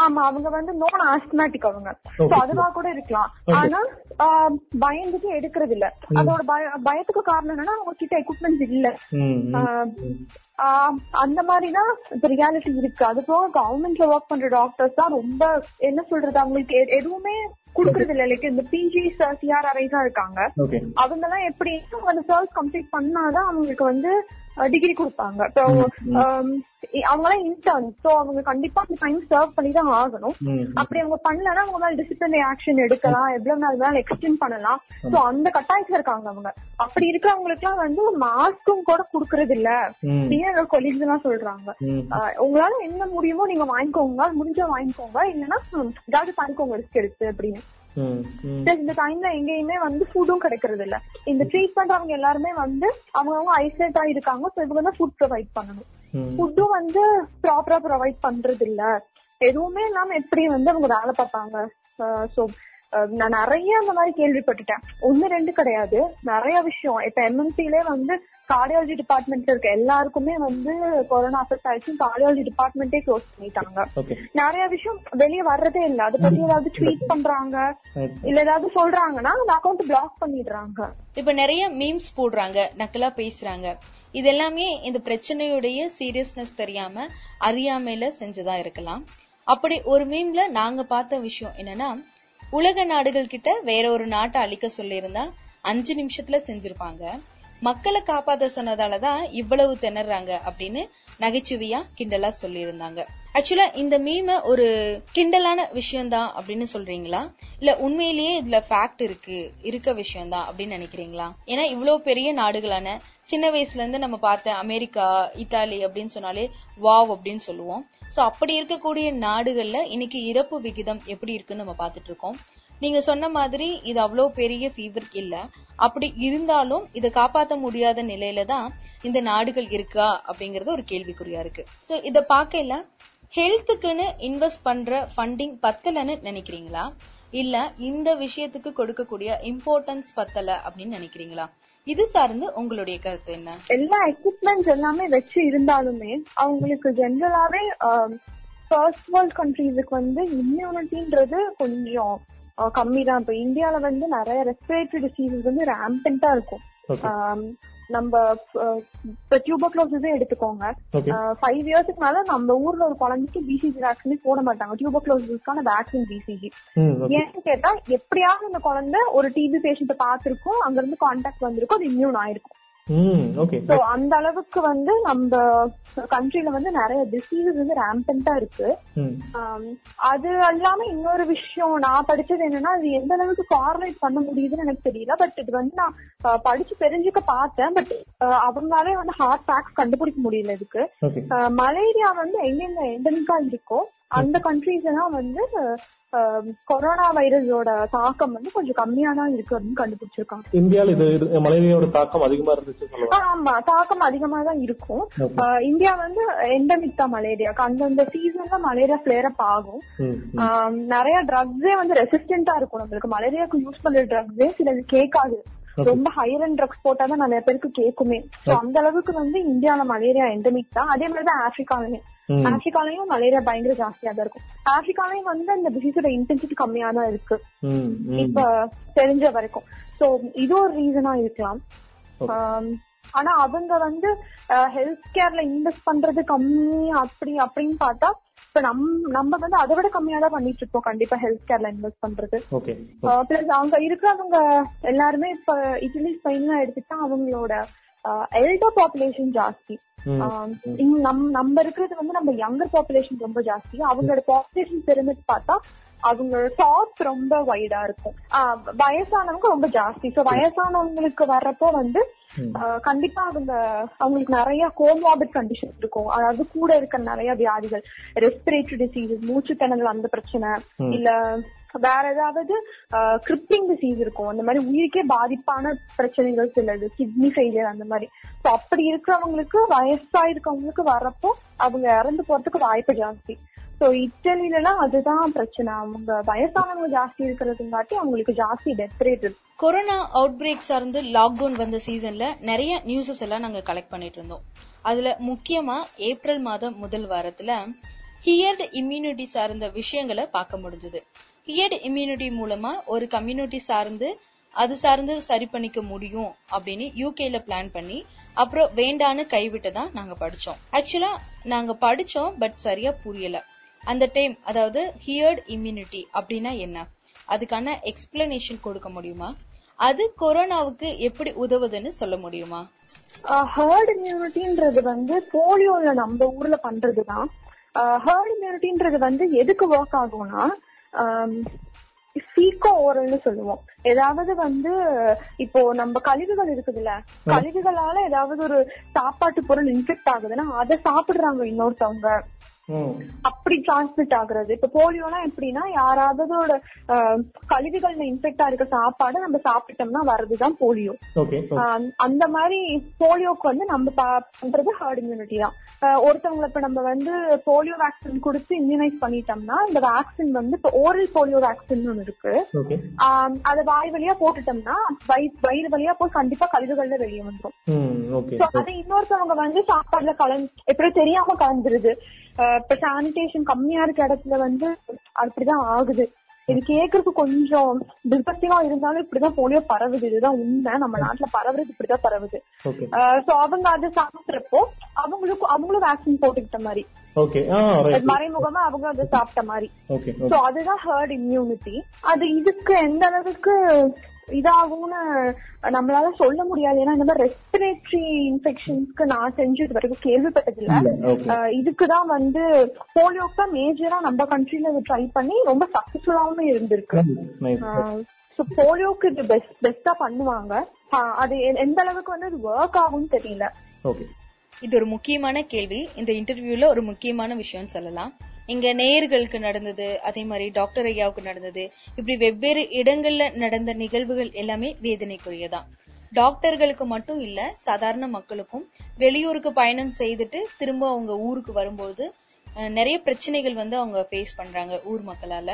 ஆமா அவங்க வந்து நோன் ஆஸ்துமேட்டிக் அவங்க. சோ அதுவா கூட இருக்கலாம். ஆனா பயந்துட்டு எடுக்கிறது இல்ல அதோட பய- பயத்துக்கு காரணம் என்னன்னா அவங்க கிட்ட எக்யூப்மெண்ட்ஸ் இல்ல அந்த மாதிரிதான் இப்ப ரியாலிட்டி இருக்கு. அது போக கவர்மெண்ட்ல ஒர்க் பண்ற டாக்டர்ஸ் தான் ரொம்ப என்ன சொல்றது அவங்களுக்கு எதுவுமே குடுக்கறது இல்ல லைக் இந்த பிஜி சிஆர்ஆர்ஐ தான் இருக்காங்க. அவங்க எல்லாம் எப்படி அந்த சர்வீஸ் கம்ப்ளீட் பண்ணாதான் அவங்களுக்கு வந்து டிகிரி கொடுப்பாங்க. இப்போ அவங்க எல்லாம் இன்டர்ன் சோ அவங்க கண்டிப்பா அந்த டைம் சர்வ் பண்ணி தான் ஆகணும் அப்படி அவங்க பண்ணலன்னா அவங்க மேல டிசிப்ளினரி ஆக்ஷன் எடுக்கலாம். எவ்வளவு நாள் வேணாலும் எக்ஸ்டெண்ட் பண்ணலாம். சோ அந்த கட்டாயத்துல இருக்காங்க அவங்க. அப்படி இருக்கிறவங்களுக்கு எல்லாம் வந்து மாஸ்க்கும் கூட குடுக்கறது இல்ல அப்படின்னு கொலீக்ஸ் எல்லாம் சொல்றாங்க. உங்களால என்ன முடியுமோ நீங்க வாங்கிக்கோங்க. முடிஞ்சா வாங்கிக்கோங்க. இல்லைன்னா ஏதாவது பண்ணிக்கோங்க ரிஸ்க் எடுத்து அப்படின்னு. Plus இந்த டைம்ல எங்கேயுமே வந்து ஃபுட்டும் கிடைக்கிறது இல்ல இந்த ட்ரீட் பண்றவங்க எல்லாருமே வந்து அவங்கவங்க ஐசோலேட் ஆயிருக்காங்க. சோ இவங்க தான் ஃபுட் ப்ரொவைட் பண்ணணும். ஃபுட்டும் வந்து ப்ராப்பரா ப்ரொவைட் பண்றது இல்ல எதுவுமே இல்லாம எப்படி வந்து அவங்க வேலை பார்ப்பாங்க? சோ நான் நிறைய அந்த மாதிரி கேள்விப்பட்டுட்டேன். ஒண்ணு ரெண்டு கிடையாது. நிறைய விஷயம். இப்ப எம்என்சிலே வந்து கார்டியாலஜி டிபார்ட்மெண்ட்ல இருக்க எல்லாருக்குமே வந்து கொரோனா அஃபெக்ட் ஆயிடுச்சு. கார்டியாலஜி டிபார்ட்மெண்ட்டே க்ளோஸ் பண்ணிட்டாங்க. நிறைய விஷயம் வெளியே வர்றதே இல்ல. அதை பத்தி ஏதாவது ட்வீட் பண்றாங்க. இல்ல ஏதாவது சொல்றாங்கன்னா அந்த அக்கௌண்ட் பிளாக் பண்ணிடுறாங்க. இப்ப நிறைய மீம்ஸ் போடுறாங்க. நக்கலா பேசுறாங்க. இது எல்லாமே இந்த பிரச்சனையுடைய சீரியஸ்னஸ் தெரியாம அறியாமையில செஞ்சதா இருக்கலாம். அப்படி ஒரு மீம்ல நாங்க பார்த்த விஷயம் என்னன்னா உலக நாடுகள் கிட்ட வேற ஒரு நாட்டை அழிக்க சொல்லியிருந்தா அஞ்சு நிமிஷத்துல செஞ்சிருப்பாங்க. மக்களை காப்பாத்த சொன்னதாலதான் இவ்வளவு திணறாங்க அப்படின்னு நகைச்சுவையா கிண்டலா சொல்லியிருந்தாங்க. ஆக்சுவலா இந்த மீம ஒரு கிண்டலான விஷயம்தான் அப்படின்னு சொல்றீங்களா? இல்ல உண்மையிலேயே இதுல ஃபேக்ட் இருக்கு இருக்க விஷயம்தான் அப்படின்னு நினைக்கிறீங்களா? ஏன்னா இவ்வளவு பெரிய நாடுகளான சின்ன வயசுல இருந்து நம்ம பார்த்த அமெரிக்கா இத்தாலி அப்படின்னு சொன்னாலே வாவ் அப்படின்னு சொல்லுவோம். சோ அப்படி இருக்கக்கூடிய நாடுகள்ல இன்னைக்கு இறப்பு விகிதம் எப்படி இருக்குன்னு நம்ம பார்த்துட்டு இருக்கோம். நீங்க சொன்ன மாதிரி இது அவ்வளவு பெரிய ஃபீவர் இல்ல. அப்படி இருந்தாலும் இதை காப்பாத்த முடியாத நிலையில தான் இந்த நாடுகள் இருக்கா அப்படிங்கறது ஒரு கேள்விக்குறியா இருக்கு. சோ இத பார்க்கல ஹெல்த்துக்குன்னு இன்வெஸ்ட் பண்ற ஃபண்டிங் பத்தலன்னு நினைக்கிறீங்களா? இல்ல இந்த விஷயத்துக்கு கொடுக்கக்கூடிய இம்பார்ட்டன்ஸ் பத்தல அப்படின்னு நினைக்கிறீங்களா? இது சார்ந்து உங்களுடைய கருத்து என்ன? எல்லா எக்யூப்மெண்ட்ஸ் எல்லாமே வச்சு இருந்தாலுமே அவங்களுக்கு ஜென்ரலாவே ஃபர்ஸ்ட் வேர்ல்ட் கண்ட்ரீஸுக்கு வந்து இம்யூனிட்டின்றது கொஞ்சம் கம்மி தான் இப்போ இந்தியால வந்து நிறைய ரெஸ்பிரேட்டரி டிசீசஸ் வந்து ரேம்பண்டா இருக்கும். நம்ம இப்போ டியூபர்க்ளோசிஸே எடுத்துக்கோங்க. ஃபைவ் இயர்ஸ்க்கு மேல நம்ம ஊர்ல ஒரு குழந்தைக்கு பிசிஜி வேக்சினே போட மாட்டாங்க. டியூபர்க்ளோசிஸ்க்கான வேக்சின் பிசிஜி ஏன்னு கேட்டா எப்படியாவது அந்த குழந்தை ஒரு டிபி பேஷண்ட்டை பார்த்திருக்கும் அங்க இருந்து கான்டாக்ட் வந்திருக்கும் அது இம்யூன் ஆயிருக்கும். அந்த அளவுக்கு வந்து நம்ம கண்ட்ரில வந்து நிறைய டிசீசஸ் வந்து ரேம்பண்டா இருக்கு. அது இல்லாம இன்னொரு விஷயம் நான் படிச்சது என்னன்னா அது எந்த அளவுக்கு கார்லேட் பண்ண முடியுதுன்னு எனக்கு தெரியல. பட் இது வந்து நான் படிச்சு தெரிஞ்சுக்க பார்த்தேன். பட் அவங்களாலே வந்து ஹார்ட் ஃபேக்ட்ஸ் கண்டுபிடிக்க முடியல இதுக்கு. மலேரியா வந்து எங்கெங்க எண்டமிக்கா இருக்கோ அந்த கண்ட்ரீஸ் எல்லாம் வந்து கொரோனா வைரஸோட தாக்கம் வந்து கொஞ்சம் கம்மியா தான் இருக்கு அப்படின்னு கண்டுபிடிச்சிருக்காங்க. இந்தியால இது மலேரியாவோட தாக்கம் அதிகமா இருந்துச்சு ஆமா. தாக்கம் அதிகமா தான் இருக்கும். இந்தியா வந்து எண்டமிக் தான் மலேரியாக்கு அந்தந்த சீசன்ல மலேரியா பிளேர் அப் ஆகும். நிறைய ட்ரக்ஸே வந்து ரெசிஸ்டன்டா இருக்கும் நம்மளுக்கு. மலேரியாக்கு யூஸ் பண்ற ட்ரக்ஸே சிலது கேட்காது. ரொம்ப ஹையர் ட்ரக்ஸ் போட்டாதான் நிறைய பேருக்கு கேக்குமே So, அந்த அளவுக்கு வந்து இந்தியால மலேரியா எண்டமிக் தான். அதே மாதிரி தான் ஆப்பிரிக்காலயும் மலேரியா பயங்கர ஜாஸ்தியா தான் இருக்கும். ஆப்பிரிக்காலயும் வந்து அந்த டிசீஸோட இன்டென்சிட்டி கம்மியா தான் இருக்கு. இப்ப தெரிஞ்ச வரைக்கும். சோ இது ஒரு ரீசனா இருக்கலாம். ஆனா அவங்க வந்து ஹெல்த் கேர்ல இன்வெஸ்ட் பண்றது கம்மி அப்படி அப்படின்னு பார்த்தா இப்ப நம் நம்ம வந்து அதை விட கம்மியா தான் பண்ணிட்டு இருக்கோம். கண்டிப்பா ஹெல்த் கேர்ல இன்வெஸ்ட் பண்றது. பிளஸ் அங்க இருக்கிறவங்க எல்லாருமே இப்ப இட்லி ஸ்பெயின்ல எடுத்துட்டா அவங்களோட எல்டர் பாப்புலேஷன் ஜாஸ்தி. நம் நம்ம இருக்கிறது வந்து நம்ம யங்கர் பாப்புலேஷன் ரொம்ப ஜாஸ்தி. அவங்களோட பாப்புலேஷன் பிரமிட் பார்த்தா அவங்க டாப் ரொம்ப வைடா இருக்கும். வயசானவங்க ரொம்ப ஜாஸ்தி. சோ வயசானவங்களுக்கு வர்றப்போ வந்து கண்டிப்பா அவங்க அவங்களுக்கு நிறைய கோமாபிட் கண்டிஷன் இருக்கும். அதாவது கூட இருக்க நிறைய வியாதிகள். ரெஸ்பிரேட்டரி டிசீசஸ் மூச்சு திணறல் அந்த பிரச்சனை இல்ல வேற ஏதாவது கிரிப்டிங் டிசீஸ் இருக்கும். அந்த மாதிரி உயிருக்கே பாதிப்பான பிரச்சனைகள் சிலது கிட்னி ஃபெயிலியர் அந்த மாதிரி. ஸோ அப்படி இருக்கிறவங்களுக்கு வயசா இருக்கவங்களுக்கு வர்றப்போ அவங்க இறந்து போறதுக்கு வாய்ப்பு ஜாஸ்தி. ஸோ இட்டலிலாம் அதுதான் பிரச்சனை. அவங்க வயசானவங்க ஜாஸ்தி இருக்கிறதுங்காட்டி அவங்களுக்கு ஜாஸ்தி டெத் ரேட் இருக்கு. கொரோனா அவுட் பிரேக் சார்ந்து லாக்டவுன் வந்த சீசன்ல நிறைய நியூஸஸ் எல்லாம் நாங்க கலெக்ட் பண்ணிட்டு இருந்தோம். அதுல முக்கியமா ஏப்ரல் மாதம் முதல் வாரத்துல ஹியர்டு இம்யூனிட்டி சார்ந்த விஷயங்களை பார்க்க முடிஞ்சது. ஹியர்டு இம்யூனிட்டி மூலமா ஒரு கம்யூனிட்டி சார்ந்து அது சார்ந்து சரி பண்ணிக்க முடியும் அப்படின்னு யூகேல பிளான் பண்ணி அப்புறம் வேண்டான்னு கைவிட்டதா நாங்க படிச்சோம். ஆக்சுவலா நாங்க படிச்சோம் பட் சரியா புரியல. அந்த டைம் அதாவது ஹியர்ட் இம்யூனிட்டி அப்படின்னா என்ன? அதுக்கான எக்ஸ்பிளனேஷன் கொடுக்க முடியுமா? அது கொரோனாவுக்கு எப்படி உதவுதுன்னு சொல்ல முடியுமா? ஹர்ட் இம்யூனிட்டின்றது வந்து போலியோல நம்ம ஊர்ல பண்றதுதான். ஹர்ட் இம்யூனிட்டின்றது வந்து எதுக்கு ஒர்க் ஆகும்னா சீக்கோ ஓரல்னு சொல்லுவோம். ஏதாவது வந்து இப்போ நம்ம கழிவுகள் இருக்குதுல்ல கழிவுகளால ஏதாவது ஒரு சாப்பாட்டு பொருள் இன்ஃபெக்ட் ஆகுதுன்னா அதை சாப்பிடுறாங்க இன்னொருத்தவங்க. அப்படி டிரான்ஸ்மிட் ஆகுறது. இப்ப போலியோலாம் எப்படின்னா யாராவதோட கழிவுகள்ல இன்ஃபெக்ட் ஆயிருக்க சாப்பாடு நம்ம சாப்பிட்டோம்னா வர்றதுதான் போலியோ. அந்த மாதிரி போலியோக்கு வந்து நம்ம பண்றது ஹர்ட் இம்யூனிட்டி தான். ஒருத்தவங்களை இப்ப நம்ம வந்து போலியோ வேக்சின் கொடுத்து இம்யூனைஸ் பண்ணிட்டோம்னா இந்த வேக்சின் வந்து இப்ப ஓரல் போலியோ வேக்சின் ஒன்று இருக்கு. அதை வாய் வழியா போட்டுட்டோம்னா வயி- வயிறு வழியா போய் கண்டிப்பா கழிவுகள்ல வெளியே வந்துரும். ம் ஓகே. So, அது இன்னொருத்தவங்க வந்து சாப்பாடுல கலந்து எப்படி தெரியாம கலந்துருது. இப்ப சானிடேஷன் கம்மியா இருக்க இடத்துல வந்து அப்படிதான் ஆகுது. இது கேக்குறதுக்கு கொஞ்சம் டிஸ்கஸ்டிவா இருந்தாலும் இப்படிதான் போலியோ பரவுது. இதுதான் உண்மை. நம்ம நாட்டுல பரவுறது இப்படிதான் பரவுது. சோ அவங்க அதை சாப்பிடுறப்போ அவங்களுக்கு அவங்களும் வேக்சின் போட்டுக்கிட்ட மாதிரி. மறைமுகமா அவங்க அதை சாப்பிட்ட மாதிரி. சோ அதுதான் ஹர்ட் இம்யூனிட்டி அது இதுக்கு எந்த அளவுக்கு இதாகும்னு நம்மளால சொல்ல முடியாது. ஏன்னா இந்த மாதிரி ரெஸ்பிரேட்டரி இன்ஃபெக்ஷன்ஸ்க்கு நான் செஞ்சது வரைக்கும் கேள்விப்பட்டதில்ல. இதுக்குதான் வந்து போலியோக்கு தான் மேஜரா நம்ம கண்ட்ரில ட்ரை பண்ணி ரொம்ப சக்சஸ்ஃபுல்லாவும் இருந்திருக்கு. சோ போலியோக்கு இது பெஸ்ட் பெஸ்டா பண்ணுவாங்க. அது எந்த அளவுக்கு வந்து இது ஒர்க் ஆகும்னு தெரியல. ஓகே இது ஒரு முக்கியமான கேள்வி. இந்த இன்டர்வியூல ஒரு முக்கியமான விஷயம் சொல்லலாம். இங்க நேயர்களுக்கு நடந்தது அதே மாதிரி டாக்டர் ஐயாவுக்கு நடந்தது. இப்படி வெவ்வேறு இடங்கள்ல நடந்த நிகழ்வுகள் எல்லாமே வேதனைக்குரியதான். டாக்டர்களுக்கு மட்டும் இல்ல சாதாரண மக்களுக்கும் வெளியூருக்கு பயணம் செய்துட்டு திரும்ப அவங்க ஊருக்கு வரும்போது நிறைய பிரச்சனைகள் வந்து அவங்க ஃபேஸ் பண்றாங்க ஊர் மக்களால.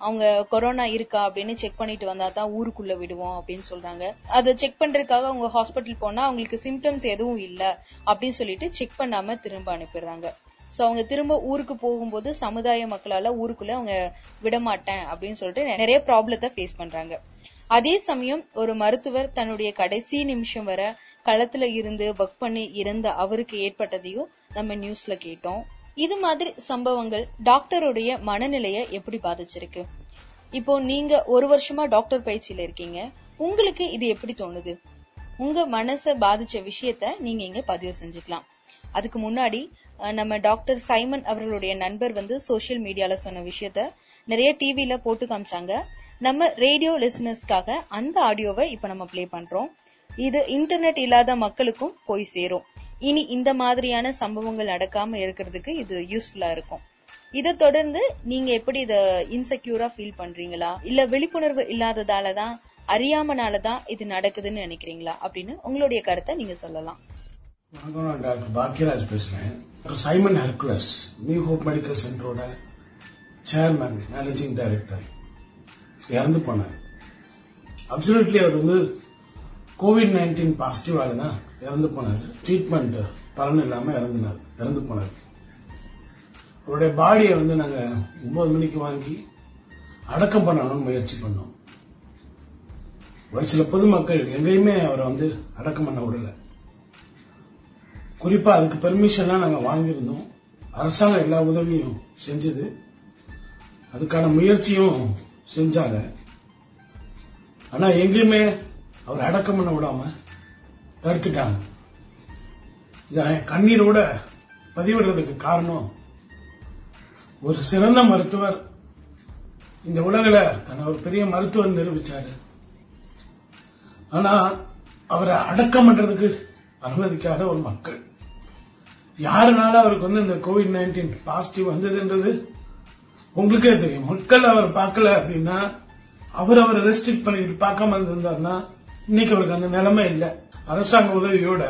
அவங்க கொரோனா இருக்கா அப்படின்னு செக் பண்ணிட்டு வந்தா தான் ஊருக்குள்ள விடுவோம் அப்படின்னு சொல்றாங்க. அதை செக் பண்றதுக்காக அவங்க ஹாஸ்பிட்டல் போனா அவங்களுக்கு சிம்டம்ஸ் எதுவும் இல்ல அப்படின்னு சொல்லிட்டு செக் பண்ணாம திரும்ப அனுப்பிடுறாங்க. சோ அவங்க திரும்ப ஊருக்கு போகும்போது சமுதாய மக்களால ஊருக்குள்ள அவங்க விட மாட்டேன் அப்படின்னு சொல்லிட்டு நிறைய ப்ராப்ளத்தை ஃபேஸ் பண்றாங்க. அதே சமயம் ஒரு மருத்துவர் தன்னுடைய கடைசி நிமிஷம் வரை களத்துல இருந்து ஒர்க் பண்ணி இறந்த அவருக்கு ஏற்பட்டதையும் நம்ம நியூஸ்ல கேட்டோம். இது மாதிரி சம்பவங்கள் டாக்டருடைய மனநிலைய எப்படி பாதிச்சிருக்கு? இப்போ நீங்க ஒரு வருஷமா டாக்டர் பயிற்சியில இருக்கீங்க. உங்களுக்கு இது எப்படி தோணுது? உங்க மனசை பாதிச்ச விஷயத்த நீங்க இங்க பதிவு செஞ்சுக்கலாம். அதுக்கு முன்னாடி நம்ம டாக்டர் சைமன் அவர்களுடைய நண்பர் வந்து சோஷியல் மீடியால சொன்ன விஷயத்த நிறைய டிவியில போட்டு காமிச்சாங்க. நம்ம ரேடியோ லிசனர்ஸ்க்காக அந்த ஆடியோவை இப்ப நம்ம ப்ளே பண்றோம். இது இன்டர்நெட் இல்லாத மக்களுக்கும் போய் சேரும். இனி இந்த மாதிரியான சம்பவங்கள் நடக்காம இருக்கிறதுக்கு இது யூஸ்ஃபுல்லா இருக்கும். இதை தொடர்ந்து நீங்க எப்படி இத இன்செக்யூரா ஃபீல் பண்றீங்களா? இல்ல விழிப்புணர்வு இல்லாததால தான் தான் இது நடக்குதுன்னு நினைக்கிறீங்களா? அப்படின்னு உங்களுடைய கருத்தை நீங்க சொல்லலாம். வணக்கம் நான் டாக்டர் பாக்கியராஜ் பேசுறேன். Doctor Simon Hercules New Hope medical சென்டரோட chairman managing director இறந்து போனார். அப்சல்யூட்லி அவர் வந்து கோவிட் நைன்டீன் பாசிட்டிவ் ஆகுனா இறந்து போனார். ட்ரீட்மெண்ட் பலன் இல்லாமல் இறந்துனார். இறந்து போனார். அவருடைய பாடியை வந்து நாங்க ஒன்பது மணிக்கு வாங்கி அடக்கம் பண்ணணும்னு முயற்சி பண்ணோம். ஒரு சில பொதுமக்கள் எங்கேயுமே அவரை வந்து அடக்கம் பண்ண விடலை. குறிப்பா அதுக்கு பெர்மிஷன்லாம் நாங்க வாங்கியிருந்தோம். அரசாங்கம் எல்லா உதவியும் செஞ்சது. அதுக்கான முயற்சியும் செஞ்சாங்க. ஆனா எங்கேயுமே அவர் அடக்கம் பண்ண விடாம தடுத்துட்டாங்க. இதை கண்ணீரோட பதிவிடுறதுக்கு காரணம் ஒரு சிறந்த மருத்துவர் இந்த உலகில் தன்னை ஒரு பெரிய மருத்துவர் நிரூபிச்சாரு. ஆனா அவரை அடக்கம் பண்றதுக்கு அனுமதிக்காத ஒரு மக்கள். யாருனால அவருக்கு வந்து இந்த கோவிட் நைன்டீன் பாசிட்டிவ் வந்ததுன்றது உங்களுக்கே தெரியும். மக்கள் அவர் பார்க்கல அப்படின்னா அவர் அவரை ரெஸ்ட்ரிக்ட் பண்ணிட்டு பார்க்காம இருந்திருந்தாருன்னா இன்னைக்கு அவருக்கு அந்த நிலைமை இல்லை. அரசாங்க உதவியோட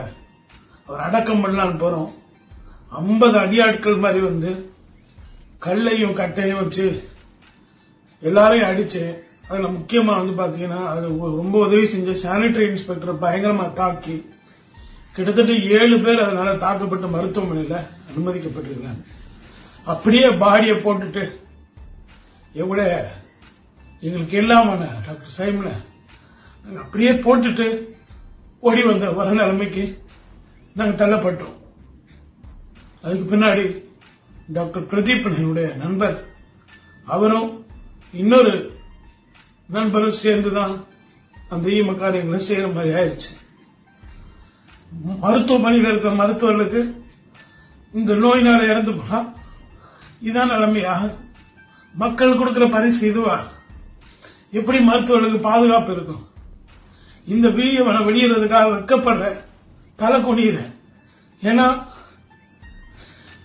அவர் அடக்கம் பண்ணலான்னு போறோம். ஐம்பது அடியாட்கள் மாதிரி வந்து கல்லையும் கட்டையும் வச்சு எல்லாரையும் அடிச்சு அதுல முக்கியமா வந்து பாத்தீங்கன்னா அது ரொம்ப உதவி செஞ்ச சானிடரி இன்ஸ்பெக்டர் பயங்கரமா தாக்கி கிட்டத்தட்ட ஏழு பேர் அதனால தாக்கப்பட்டு மருத்துவமனையில் அனுமதிக்கப்பட்டிருக்காங்க அப்படியே பாடியை போட்டுட்டு எவ்வளவு எங்களுக்கு இல்லாமண்ண டாக்டர் சைமன அப்படியே போட்டுட்டு ஓடி வந்த வர நிலைமைக்கு நாங்கள் தள்ளப்பட்டோம். அதுக்கு பின்னாடி டாக்டர் பிரதீப் என்னுடைய நண்பர் அவரும் இன்னொரு நண்பரும் சேர்ந்துதான் அந்த ஈம காரியங்களை செய்யற மாதிரி ஆயிடுச்சு. மருத்துவமனையில் இருக்கிற மருத்துவர்களுக்கு இந்த நோயினால இறந்து போனா இதான் நிலைமையா மக்கள் கொடுக்கிற பரிசு இதுவா? எப்படி மருத்துவர்களுக்கு பாதுகாப்பு இருக்கும்? இந்த வீடியோ நான் வெளியிடுறதுக்காக வெக்கப்படுறேன் தலை குனிகிறேன் ஏன்னா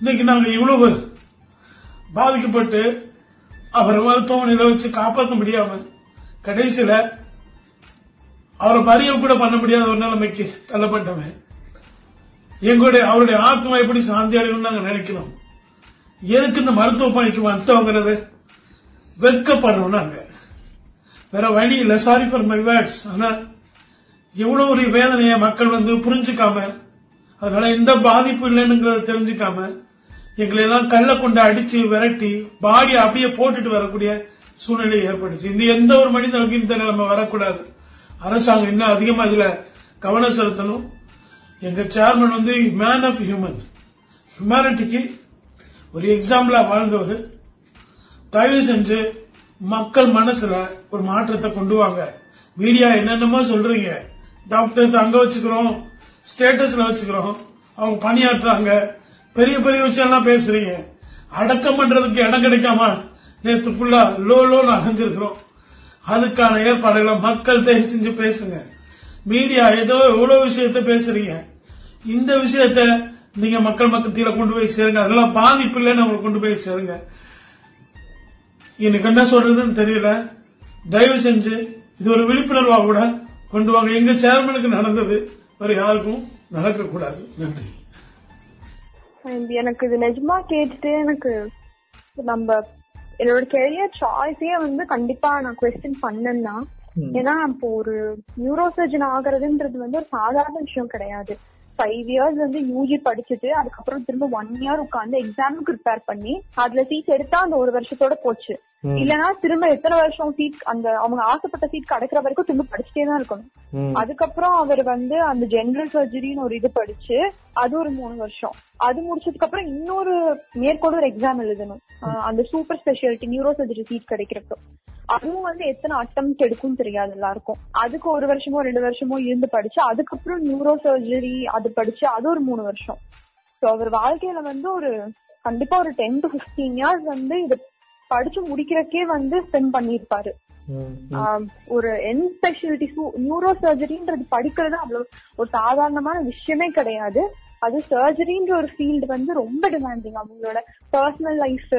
இன்னைக்கு நாங்க இவ்வளவு பாதிக்கப்பட்டு அவரை மருத்துவமனையில் வச்சு காப்பாற்ற முடியாம கடைசியில அவரை பரியம் கூட பண்ண முடியாத ஒரு நிலைமைக்கு தள்ளப்பட்டவன். எங்களுடைய அவருடைய ஆத்மா எப்படி சாந்தி அடையும் நாங்க நினைக்கிறோம். எதுக்கு இந்த மருத்துவ பணிக்கு வந்தோங்கிறது வெட்கப்படுறோம் நாங்க. வேற வழி இல்ல. சாரி ஃபார் மை வேர்ட்ஸ் ஆனா எவ்வளவு ஒரு வேதனைய மக்கள் வந்து புரிஞ்சுக்காம அதனால எந்த பாதிப்பு இல்லைன்னுங்கிறத தெரிஞ்சுக்காம எங்களை எல்லாம் கல்ல கொண்டு அடிச்சு விரட்டி பாடி அப்படியே போட்டுட்டு வரக்கூடிய சூழ்நிலை ஏற்பட்டுச்சு. இந்த எந்த ஒரு மனிதனுக்கு இந்த நிலைமை வரக்கூடாது. அரசாங்கம் இன்னும் அதிகமா இதுல கவனம் செலுத்தணும். எங்க சேர்மன் வந்து மேன் ஆஃப் ஹியூமன் ஹியூமனிட்டிக்கு ஒரு எக்ஸாம்பிளா வாழ்ந்தவர். தயவு செஞ்சு மக்கள் மனசுல ஒரு மாற்றத்தை கொண்டு வாங்க. மீடியா என்னென்னமோ சொல்றீங்க. டாக்டர்ஸ் அங்க வச்சுக்கிறோம். ஸ்டேட்டஸ்ல வச்சுக்கிறோம். அவங்க பணியாற்றுறாங்க. பெரிய பெரிய விஷயம்லாம் பேசுறீங்க. அடக்கம் பண்றதுக்கு இடம் கிடைக்காம நேற்று ஃபுல்லா லோ லோன்னு அகஞ்சிருக்கிறோம் அதுக்கான ஏற்பாடுகளை மக்கள் செஞ்சு பேசுங்க. மீடியா ஏதோ எவ்வளவு விஷயத்த பேசுறீங்க. இந்த விஷயத்த நீங்க மக்கள் மத்தியில கொண்டு போய் சேருங்க. அதெல்லாம் பாதிப்பு இல்லைன்னு அவங்களை கொண்டு போய் சேருங்க. எனக்கு என்ன சொல்றதுன்னு தெரியல. தயவு செஞ்சு இது ஒரு விழிப்புணர்வா கூட கொண்டு வாங்க. எங்க சேர்மனுக்கு நடந்தது வேற யாருக்கும் நடக்க கூடாது நன்றி. எனக்கு இது நிஜமா கேட்டுட்டு எனக்கு நம்ம என்னோட கெரியர் சாய்ஸே வந்து கண்டிப்பா நான் கொஸ்டின் பண்ணேன்னா ஏன்னா இப்போ ஒரு நியூரோ சர்ஜன் ஆகுறதுன்றது வந்து ஒரு சாதாரண விஷயம் கிடையாது. ஃபைவ் இயர்ஸ் வந்து யூஜி படிச்சுட்டு அதுக்கப்புறம் திரும்ப ஒன் இயர் உட்காந்து எக்ஸாமுக்கு ப்ரிப்பேர் பண்ணி அதுல சீட் எடுத்தா அந்த ஒரு வருஷத்தோட போச்சு. இல்லனா திரும்ப எத்தனை வருஷம் சீட் அந்த அவங்க ஆசைப்பட்ட சீட் கிடைக்கிற வரைக்கும் திரும்ப படிச்சுட்டே தான் இருக்கணும். அதுக்கப்புறம் அவர் வந்து அந்த ஜெனரல் சர்ஜரின்னு ஒரு இது படிச்சு அது ஒரு மூணு வருஷம். அது முடிச்சதுக்கு அப்புறம் இன்னொரு மேற்கொண்டு ஒரு எக்ஸாம் எழுதணும். அந்த super speciality neuro surgery seat கிடைக்கிறப்போ. அதுவும் வந்து எத்தனை அட்டம் எடுக்கும் தெரியாது எல்லாருக்கும். அதுக்கு ஒரு வருஷமோ ரெண்டு வருஷமோ இருந்து படிச்சு அதுக்கப்புறம் நியூரோ சர்ஜரி அது படிச்சு அது ஒரு மூணு வருஷம். சோ அவர் வாழ்க்கையில வந்து ஒரு கண்டிப்பா ஒரு டென் டு பிப்டீன் இயர்ஸ் வந்து இது படிச்சு முடிக்கிறக்கே வந்து ஸ்பெண்ட் பண்ணிருப்பாரு ஒரு என் ஸ்பெஷாலிட்டி நியூரோ சர்ஜரின்றது படிக்கிறது அவ்வளவு ஒரு சாதாரணமான விஷயமே கிடையாது. அது சர்ஜரின்ற ஒரு ஃபீல்டு வந்து ரொம்ப டிமாண்டிங் அவங்களோட பர்சனல் லைஃப்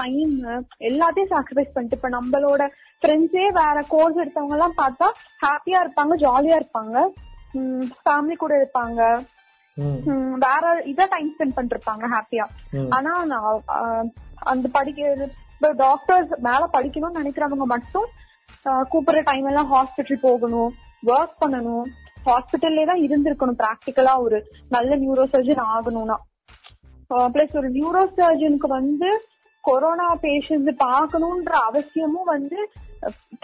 டைம் எல்லாத்தையும் சாக்ரிஃபைஸ் பண்ணிட்டு இப்ப நம்மளோட ஃப்ரெண்ட்ஸே வேற கோர்ஸ் எடுத்தவங்க எல்லாம் பார்த்தா ஹாப்பியா இருப்பாங்க ஜாலியா இருப்பாங்க. ஃபேமிலி கூட இருப்பாங்க. வேற இத டைம் ஸ்பெண்ட் பண்ணிருப்பாங்க ஹாப்பியா. ஆனா அந்த படிக்கிறது டாக்டர்ஸ் மேல படிக்கணும்னு நினைக்கிறவங்க மட்டும் கூப்பிடுற டைம் எல்லாம் ஹாஸ்பிட்டல் போகணும் ஒர்க் பண்ணணும். ஹாஸ்பிட்டல்லே தான் இருந்திருக்கணும் பிராக்டிக்கலா ஒரு நல்ல நியூரோ சர்ஜன் ஆகணும்னா பிளஸ் ஒரு நியூரோ சர்ஜனுக்கு வந்து கொரோனா பேஷண்ட் பார்க்கணும்ன்ற அவசியமும் வந்து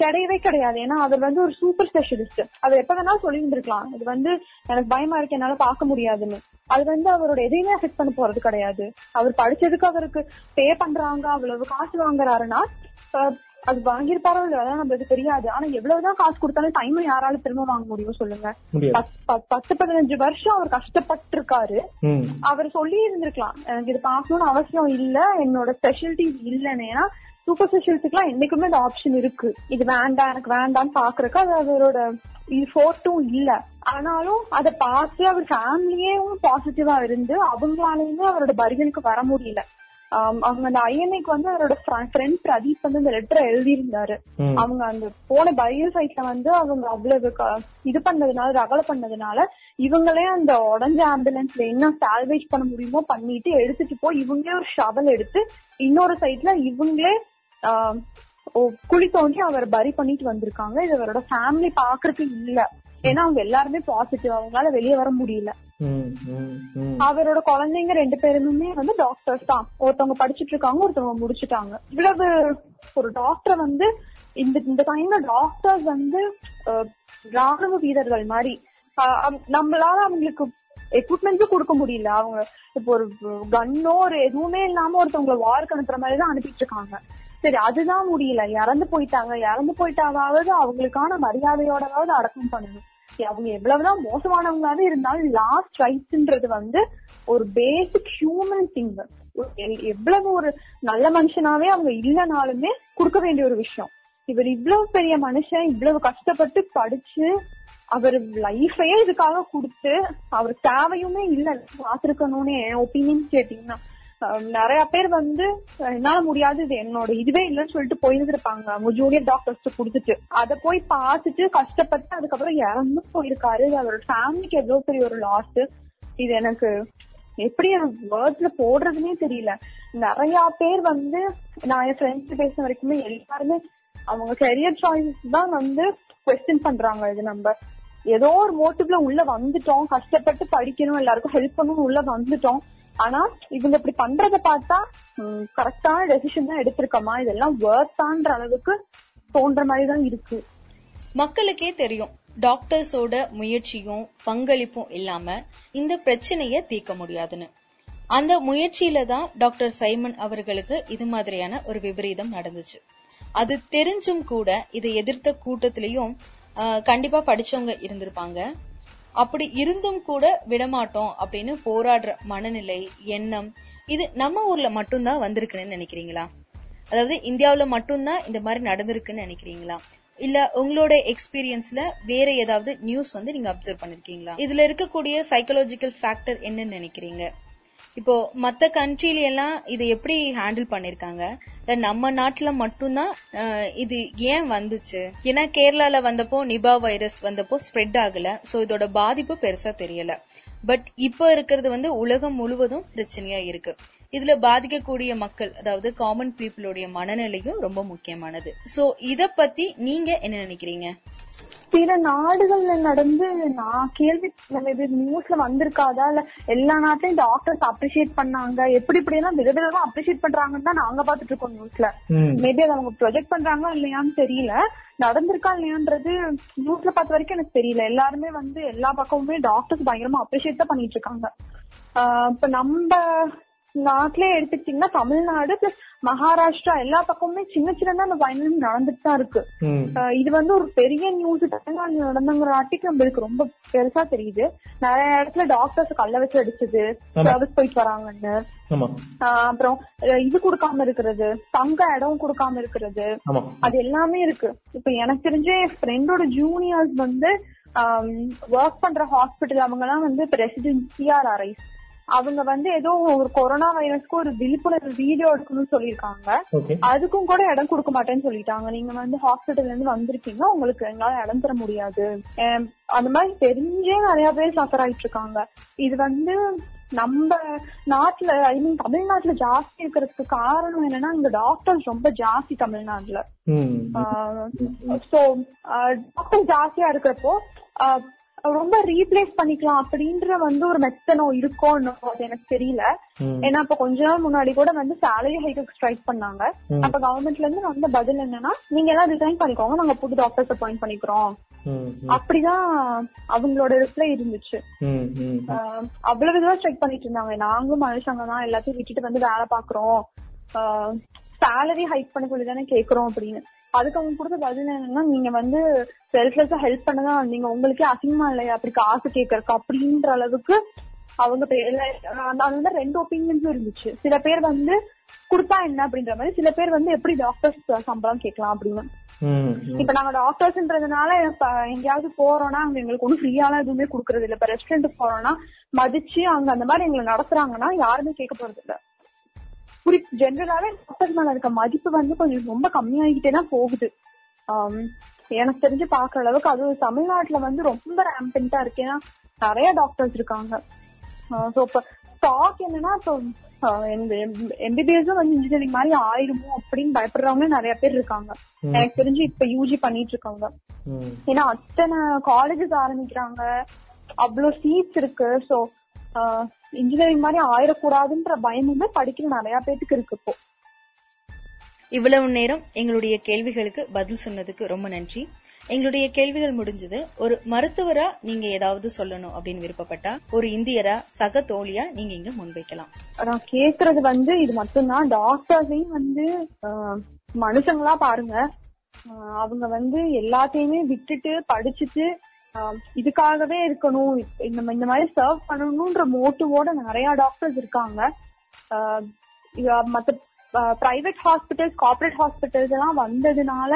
கிடையவே கிடையாது. ஏன்னா அவர் வந்து ஒரு சூப்பர் ஸ்பெஷலிஸ்ட் அவர் எப்ப வேணாலும் சொல்லி இருந்திருக்கலாம் இது வந்து எனக்கு பயமா இருக்கு என்னால பார்க்க முடியாதுன்னு. அது வந்து அவரோட எதையுமே அஃபெக்ட் பண்ண போறது கிடையாது. அவர் படிச்சதுக்கு அவருக்கு பே பண்றாங்க அவ்வளவு காசு வாங்குறாருன்னா அது வாங்கியிருப்பாரோ இல்லையோ நம்மளுக்கு தெரியாது. ஆனா எவ்வளவுதான் காசு கொடுத்தாலும் டைம் யாரால திரும்ப வாங்க முடியும் சொல்லுங்க. பத்து பதினஞ்சு வருஷம் அவர் கஷ்டப்பட்டு இருக்காரு அவர் சொல்லி இருந்திருக்கலாம் எனக்கு இது பார்க்கணும்னு அவசியம் இல்ல. என்னோட ஸ்பெஷாலிட்டி இல்லன்னு. ஏன்னா சூப்பர் ஸ்பெஷலிஸ்டுக்குலாம் என்னைக்குமே இந்த ஆப்ஷன் இருக்கு. இது வேண்டாம் எனக்கு வேண்டாம்னு பாக்குறதுக்கு அது அவரோட இது ஃபோர்ட்டும் இல்ல. ஆனாலும் அதை பார்த்து அவர் ஃபேமிலியும் பாசிட்டிவா இருந்து அவங்களாலையுமே அவரோட பரிகனுக்கு வர முடியல. அவங்க அந்த ஐஎன்ஐக்கு வந்து அவரோட ஃப்ரெண்ட் பிரதீப் வந்து இந்த லெட்டரை எழுதியிருந்தாரு. அவங்க அந்த போன பரியல் சைட்ல வந்து அவங்க அவ்வளவு இது பண்ணதுனால ரகலை பண்ணதுனால இவங்களே அந்த உடஞ்ச ஆம்புலன்ஸ்ல என்ன சால்வேஜ் பண்ண முடியுமோ பண்ணிட்டு எடுத்துட்டு போய் இவங்களே ஒரு ஷவல் எடுத்து இன்னொரு சைட்ல இவங்களே குழி தோண்டி அவர் பரி பண்ணிட்டு வந்திருக்காங்க. இது அவரோட ஃபேமிலி பாக்குறதுக்கு இல்ல. ஏன்னா அவங்க எல்லாருமே பாசிட்டிவ் அவங்களால வெளியே வர முடியல. அவரோட குழந்தைங்க ரெண்டு பேருமே வந்து டாக்டர்ஸ் தான். ஒருத்தவங்க படிச்சிட்டு இருக்காங்க ஒருத்தவங்க முடிச்சிட்டாங்க. இவ்வளவு ஒரு டாக்டர் வந்து இந்த இந்த டைம்ல டாக்டர்ஸ் வந்து ராணுவ வீரர்கள் மாதிரி. நம்மளால அவங்களுக்கு எக்யூப்மெண்ட்ஸும் கொடுக்க முடியல. அவங்க இப்போ ஒரு கன்னோ ஒரு எதுவுமே இல்லாம ஒருத்தவங்களை வார்க்கு அனுப்புற மாதிரி தான் அனுப்பிட்டு இருக்காங்க. சரி அதுதான் முடியல. இறந்து போயிட்டாங்க. இறந்து போயிட்டாவது அவங்களுக்கான மரியாதையோடவாவது அடக்கம் பண்ணணும். அவங்க எவ்வளவுதான் மோசமானவங்களாவே இருந்தாலும் லாஸ்ட் ரைட்ஸ்ன்றது வந்து ஒரு பேசிக் ஹியூமன் திங் எவ்வளவு ஒரு நல்ல மனுஷனாவே அவங்க இல்லைனாலுமே கொடுக்க வேண்டிய ஒரு விஷயம். இவர் இவ்வளவு பெரிய மனுஷன் இவ்வளவு கஷ்டப்பட்டு படிச்சு அவர் லைஃபையே இதுக்காக கொடுத்து அவர் தேவையுமே இல்ல. பாத்துருக்கணும்னு என் ஒப்பீனியன் கேட்டீங்கன்னா நிறைய பேர் வந்து என்னால முடியாது இது என்னோட இதுவே இல்லைன்னு சொல்லிட்டு போயிருந்திருப்பாங்க. அவங்க ஜூனியர் டாக்டர்ஸ் கொடுத்துட்டு. அத போய் பார்த்துட்டு கஷ்டப்பட்டு அதுக்கப்புறம் இறந்து போயிருக்காரு. இது அவரோட ஃபேமிலிக்கு எவ்வளவு பெரிய ஒரு லாஸ் இது எனக்கு எப்படி வேர்ட்ஸ்ல போடுறதுனே தெரியல. நிறைய பேர் வந்து நான் என் ஃப்ரெண்ட்ஸ் பேசின வரைக்குமே எல்லாருமே அவங்க கெரியர் சாய்ஸ் தான் வந்து கொஸ்டின் பண்றாங்க இது நம்ம. ஏதோ ஒரு மோட்டிவ்ல உள்ள வந்துட்டோம். கஷ்டப்பட்டு படிக்கணும் எல்லாருக்கும் ஹெல்ப் பண்ணணும் உள்ள வந்துட்டோம். ஆனா இவங்க இப்படி பண்றத பார்த்தா கரெக்டான டெசிஷன் தான் எடுத்திருக்கோமா? இதெல்லாம் வேர்த்தான்ற அளவுக்கு தோன்ற மாதிரி தான் இருக்கு. மக்களுக்கே தெரியும் டாக்டர்ஸோட முயற்சியும் பங்களிப்பும் இல்லாம இந்த பிரச்சனைய தீர்க்க முடியாதுன்னு. அந்த முயற்சியில தான் டாக்டர் சைமன் அவர்களுக்கு இது மாதிரியான ஒரு விபரீதம் நடந்துச்சு. அது தெரிஞ்சும் கூட இதை எதிர்த்த கூட்டத்திலையும் கண்டிப்பா படிச்சவங்க இருந்திருப்பாங்க. அப்படி இருந்தும் கூட விடமாட்டோம் அப்படின்னு போராடுற மனநிலை எண்ணம் இது நம்ம ஊர்ல மட்டும்தான் வந்திருக்குன்னு நினைக்கிறீங்களா? அதாவது இந்தியாவில மட்டும்தான் இந்த மாதிரி நடந்திருக்குன்னு நினைக்கிறீங்களா? இல்ல உங்களோட எக்ஸ்பீரியன்ஸ்ல வேற ஏதாவது நியூஸ் வந்து நீங்க அப்சர்வ் பண்ணிருக்கீங்களா? இதுல இருக்கக்கூடிய சைக்கலாஜிக்கல் ஃபேக்டர் என்னன்னு நினைக்கிறீங்க? இப்போ மத்த கண்ட்ரில எல்லாம் இது எப்படி ஹேண்டில் பண்ணிருக்காங்க? நம்ம நாட்டுல மட்டும்தான் இது ஏன் வந்துச்சு? ஏன்னா கேரளால வந்தப்போ நிபா வைரஸ் வந்தப்போ ஸ்ப்ரெட் ஆகல. சோ இதோட பாதிப்பு பெருசா தெரியல. பட் இப்போ இருக்கிறது வந்து உலகம் முழுவதும் பிரச்சனையா இருக்கு. இதுல பாதிக்கக்கூடிய மக்கள் அதாவது காமன் பீப்புளுடைய மனநிலையும் ரொம்ப முக்கியமானது. சோ இத பத்தி நீங்க என்ன நினைக்கிறீங்க? பிற நாடுகள்ல நடந்து நான் கேள்வி இது நியூஸ்ல வந்திருக்காதா? இல்ல எல்லா நாட்டிலயும் டாக்டர்ஸ் அப்ரிஷியேட் பண்ணாங்க. எப்படி இப்படி எல்லாம் விதவிதமா அப்ரிஷியேட் பண்றாங்கன்னு தான் நாங்க பாத்துட்டு இருக்கோம் நியூஸ்ல. மேபி அதை அவங்க ப்ரொஜெக்ட் பண்றாங்களா இல்லையான்னு தெரியல. நடந்திருக்கா இல்லையான்றது நியூஸ்ல பார்த்த வரைக்கும் எனக்கு தெரியல. எல்லாருமே வந்து எல்லா பக்கமுமே டாக்டர்ஸ் பயங்கரமா அப்ரிஷியேட் தான் பண்ணிட்டு இருக்காங்க. ஆஹ் இப்ப நம்ம நாட்டிலே எடுத்துக்கிட்டீங்கன்னா தமிழ்நாடு பிளஸ் மகாராஷ்டிரா எல்லா பக்கமுமே சின்ன சின்னதா அந்த வைலன்ஸ் நடந்துட்டு தான் இருக்கு. இது வந்து ஒரு பெரிய நியூஸ் தமிழ்நாடு நடந்தங்கிறாட்டிக்கு நம்மளுக்கு ரொம்ப பெருசா தெரியுது. நிறைய இடத்துல டாக்டர்ஸ் கல்ல வச்சு அடிச்சது. சர்வீஸ் போயிட்டு வராங்கன்னு. அப்புறம் இது கொடுக்காம இருக்கிறது தங்க இடம் கொடுக்காம இருக்கிறது. அது எல்லாமே இருக்கு. இப்ப எனக்கு தெரிஞ்ச என் ஃப்ரெண்டோட ஜூனியர்ஸ் வந்து ஒர்க் பண்ற ஹாஸ்பிட்டல் அவங்க எல்லாம் வந்து ரெசிடென்ட் சிஆர்ஆர்ஐஸ் அவங்க வந்து ஏதோ ஒரு கொரோனா வைரஸ்க்கு ஒரு விழிப்புணர்வு வீடியோ எடுக்கணும்னு சொல்லியிருக்காங்க. அதுக்கும் கூட இடம் கொடுக்க மாட்டேன்னு சொல்லிட்டாங்க. நீங்க வந்து ஹாஸ்பிட்டல்ல இருந்து வந்திருக்கீங்க உங்களுக்கு எங்களால இடம் தர முடியாது. அந்த மாதிரி தெரிஞ்சே நிறைய பேர் சஃபர் ஆயிட்டு இருக்காங்க இது வந்து நம்ம நாட்டுல ஐ மீன் தமிழ்நாட்டுல ஜாஸ்தி இருக்கிறதுக்கு காரணம் என்னன்னா இங்க டாக்டர்ஸ் ரொம்ப ஜாஸ்தி தமிழ்நாட்டுல. சோ டாக்டர் ஜாஸ்தியா இருக்கிறப்போ ரொம்ப ரீப்ளேஸ் பண்ணிக்கலாம் அப்படின்ற வந்து ஒரு மெத்தனோ இருக்கோன்னு அது எனக்கு தெரியல. ஏன்னா இப்ப கொஞ்ச நாள் முன்னாடி கூட வந்து சேலரி ஹைக்கு ஸ்ட்ரைக் பண்ணாங்க. அப்ப கவர்மெண்ட்ல இருந்து வந்த பதில் என்னன்னா நீங்க எல்லாம் ரிசைன் பண்ணிக்கோங்க நாங்க புது டாக்டர்ஸ் அப்பாயிண்ட் பண்ணிக்கிறோம். அப்படிதான் அவங்களோட ரிப்ளை இருந்துச்சு. அவ்வளவு இதுவா ஸ்ட்ரைக் பண்ணிட்டு இருந்தாங்க. நாங்களும் மனுஷங்க தான் எல்லாத்தையும் விட்டுட்டு வந்து வேலை பாக்குறோம் சேலரி ஹைக் பண்ண சொல்லி தானே கேக்குறோம் அப்படின்னு. அதுக்கு அவங்க கொடுத்த பதில் என்னன்னா நீங்க வந்து செல்ஃப்லெஸ்ஸா ஹெல்ப் பண்ணதான் வந்தீங்க உங்களுக்கே அசிங்கமா இல்லையா? அப்படி காசு கேக்குறக்கு அப்படின்ற அளவுக்கு அவங்க பே- இல்ல, அந்த அது வந்து ரெண்டு ஒப்பீனியன்ஸும் இருந்துச்சு. சில பேர் வந்து கொடுத்தா என்ன அப்படின்ற மாதிரி சில பேர் வந்து எப்படி டாக்டர்ஸ் சம்பளம் கேட்கலாம் அப்படின்னு. இப்ப நாங்க டாக்டர்ஸ்ன்றதுனால எங்கேயாவது போறோம்னா அங்க எங்களுக்கு ஒன்றும் ஃப்ரீயாலாம் எதுவுமே குடுக்கறது இல்ல. இப்ப ரெஸ்டாரண்ட் போறோம்னா மதிச்சு அங்க அந்த மாதிரி எங்களை நடத்துறாங்கன்னா யாருமே கேட்க போறது இல்ல குறி ஜென்ரலாவே டாக்டர்ஸ் மேல இருக்க மதிப்பு வந்து கொஞ்சம் ரொம்ப கம்மியாகிட்டே தான் போகுது. எனக்கு தெரிஞ்சு பாக்குற அளவுக்கு அதுவும் தமிழ்நாட்டுல வந்து ரொம்ப ரேம்பெண்டா இருக்கு. ஏன்னா நிறைய டாக்டர்ஸ் இருக்காங்க. சோ இப்ப ஸ்டாக் என்னன்னா இப்போ எம்பிபிஎஸும் வந்து இன்ஜினியரிங் மாதிரி ஆயிருமோ அப்படின்னு பயப்படுறவங்க நிறைய பேர் இருக்காங்க. எனக்கு தெரிஞ்சு இப்ப யூஜி பண்ணிட்டு இருக்காங்க. ஏன்னா அத்தனை காலேஜஸ் ஆரம்பிக்கிறாங்க. அவ்வளவு சீட்ஸ் இருக்கு. சோ இன்ஜினியரிங் மாதிரி ஆயிடக்கூடாதுன்ற பயமுமே படிக்கிற நிறைய பேத்துக்கு இருக்கு இப்போ. இவ்வளவு நேரம் எங்களுடைய கேள்விகளுக்கு பதில் சொன்னதுக்கு ரொம்ப நன்றி. எங்களுடைய கேள்விகள் முடிஞ்சது. ஒரு மருத்துவரா நீங்க ஏதாவது சொல்லணும் அப்படின்னு விருப்பப்பட்டா ஒரு இந்தியரா சக தோழியா நீங்க இங்க முன்வைக்கலாம். நான் கேக்குறது வந்து இது மட்டும்தான். டாக்டர்ஸையும் வந்து மனுஷங்களா பாருங்க. அவங்க வந்து எல்லாத்தையுமே விட்டுட்டு படிச்சுட்டு இதுக்காகவே இருக்கணும். இந்த இந்த மாதிரி சர்வ் பண்ணணும்ன்ற மோட்டிவோட நிறைய டாக்டர்ஸ் இருக்காங்க. ஆஹ், மத்த பிரைவேட் ஹாஸ்பிட்டல்ஸ் கார்பரேட் ஹாஸ்பிட்டல்ஸ் எல்லாம் வந்ததுனால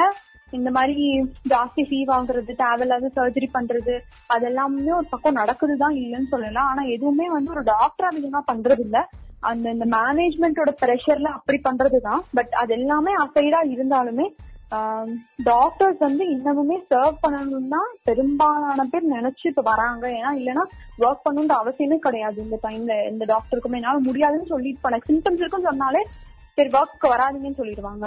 இந்த மாதிரி ஜாஸ்தி ஃபீ வாங்குறது தேவையில்லாத சர்ஜரி பண்றது அதெல்லாமே ஒரு பக்கம் நடக்குதுதான் இல்லைன்னு சொல்லலாம். ஆனா எதுவுமே வந்து ஒரு டாக்டர் அதிகமா பண்றது இல்ல அந்த இந்த மேனேஜ்மெண்டோட ப்ரெஷர்ல அப்படி பண்றதுதான். பட் அது எல்லாமே அசைடா இருந்தாலுமே டாக்டர்ஸ் வந்து இன்னமுமே சர்வ் பண்ணணும் தான் பெரும்பாலான பேர் நினைச்சு இப்ப வராங்க. ஏன்னா இல்லைன்னா ஒர்க் பண்ணணுன்ற அவசியமே கிடையாது இந்த டைம்ல இந்த டாக்டருக்குமே என்னால முடியாதுன்னு சொல்லிட்டு போன சிம்டம்ஸ் இருக்குன்னு சொன்னாலே சரி ஒர்க் வராதுங்கன்னு சொல்லிடுவாங்க.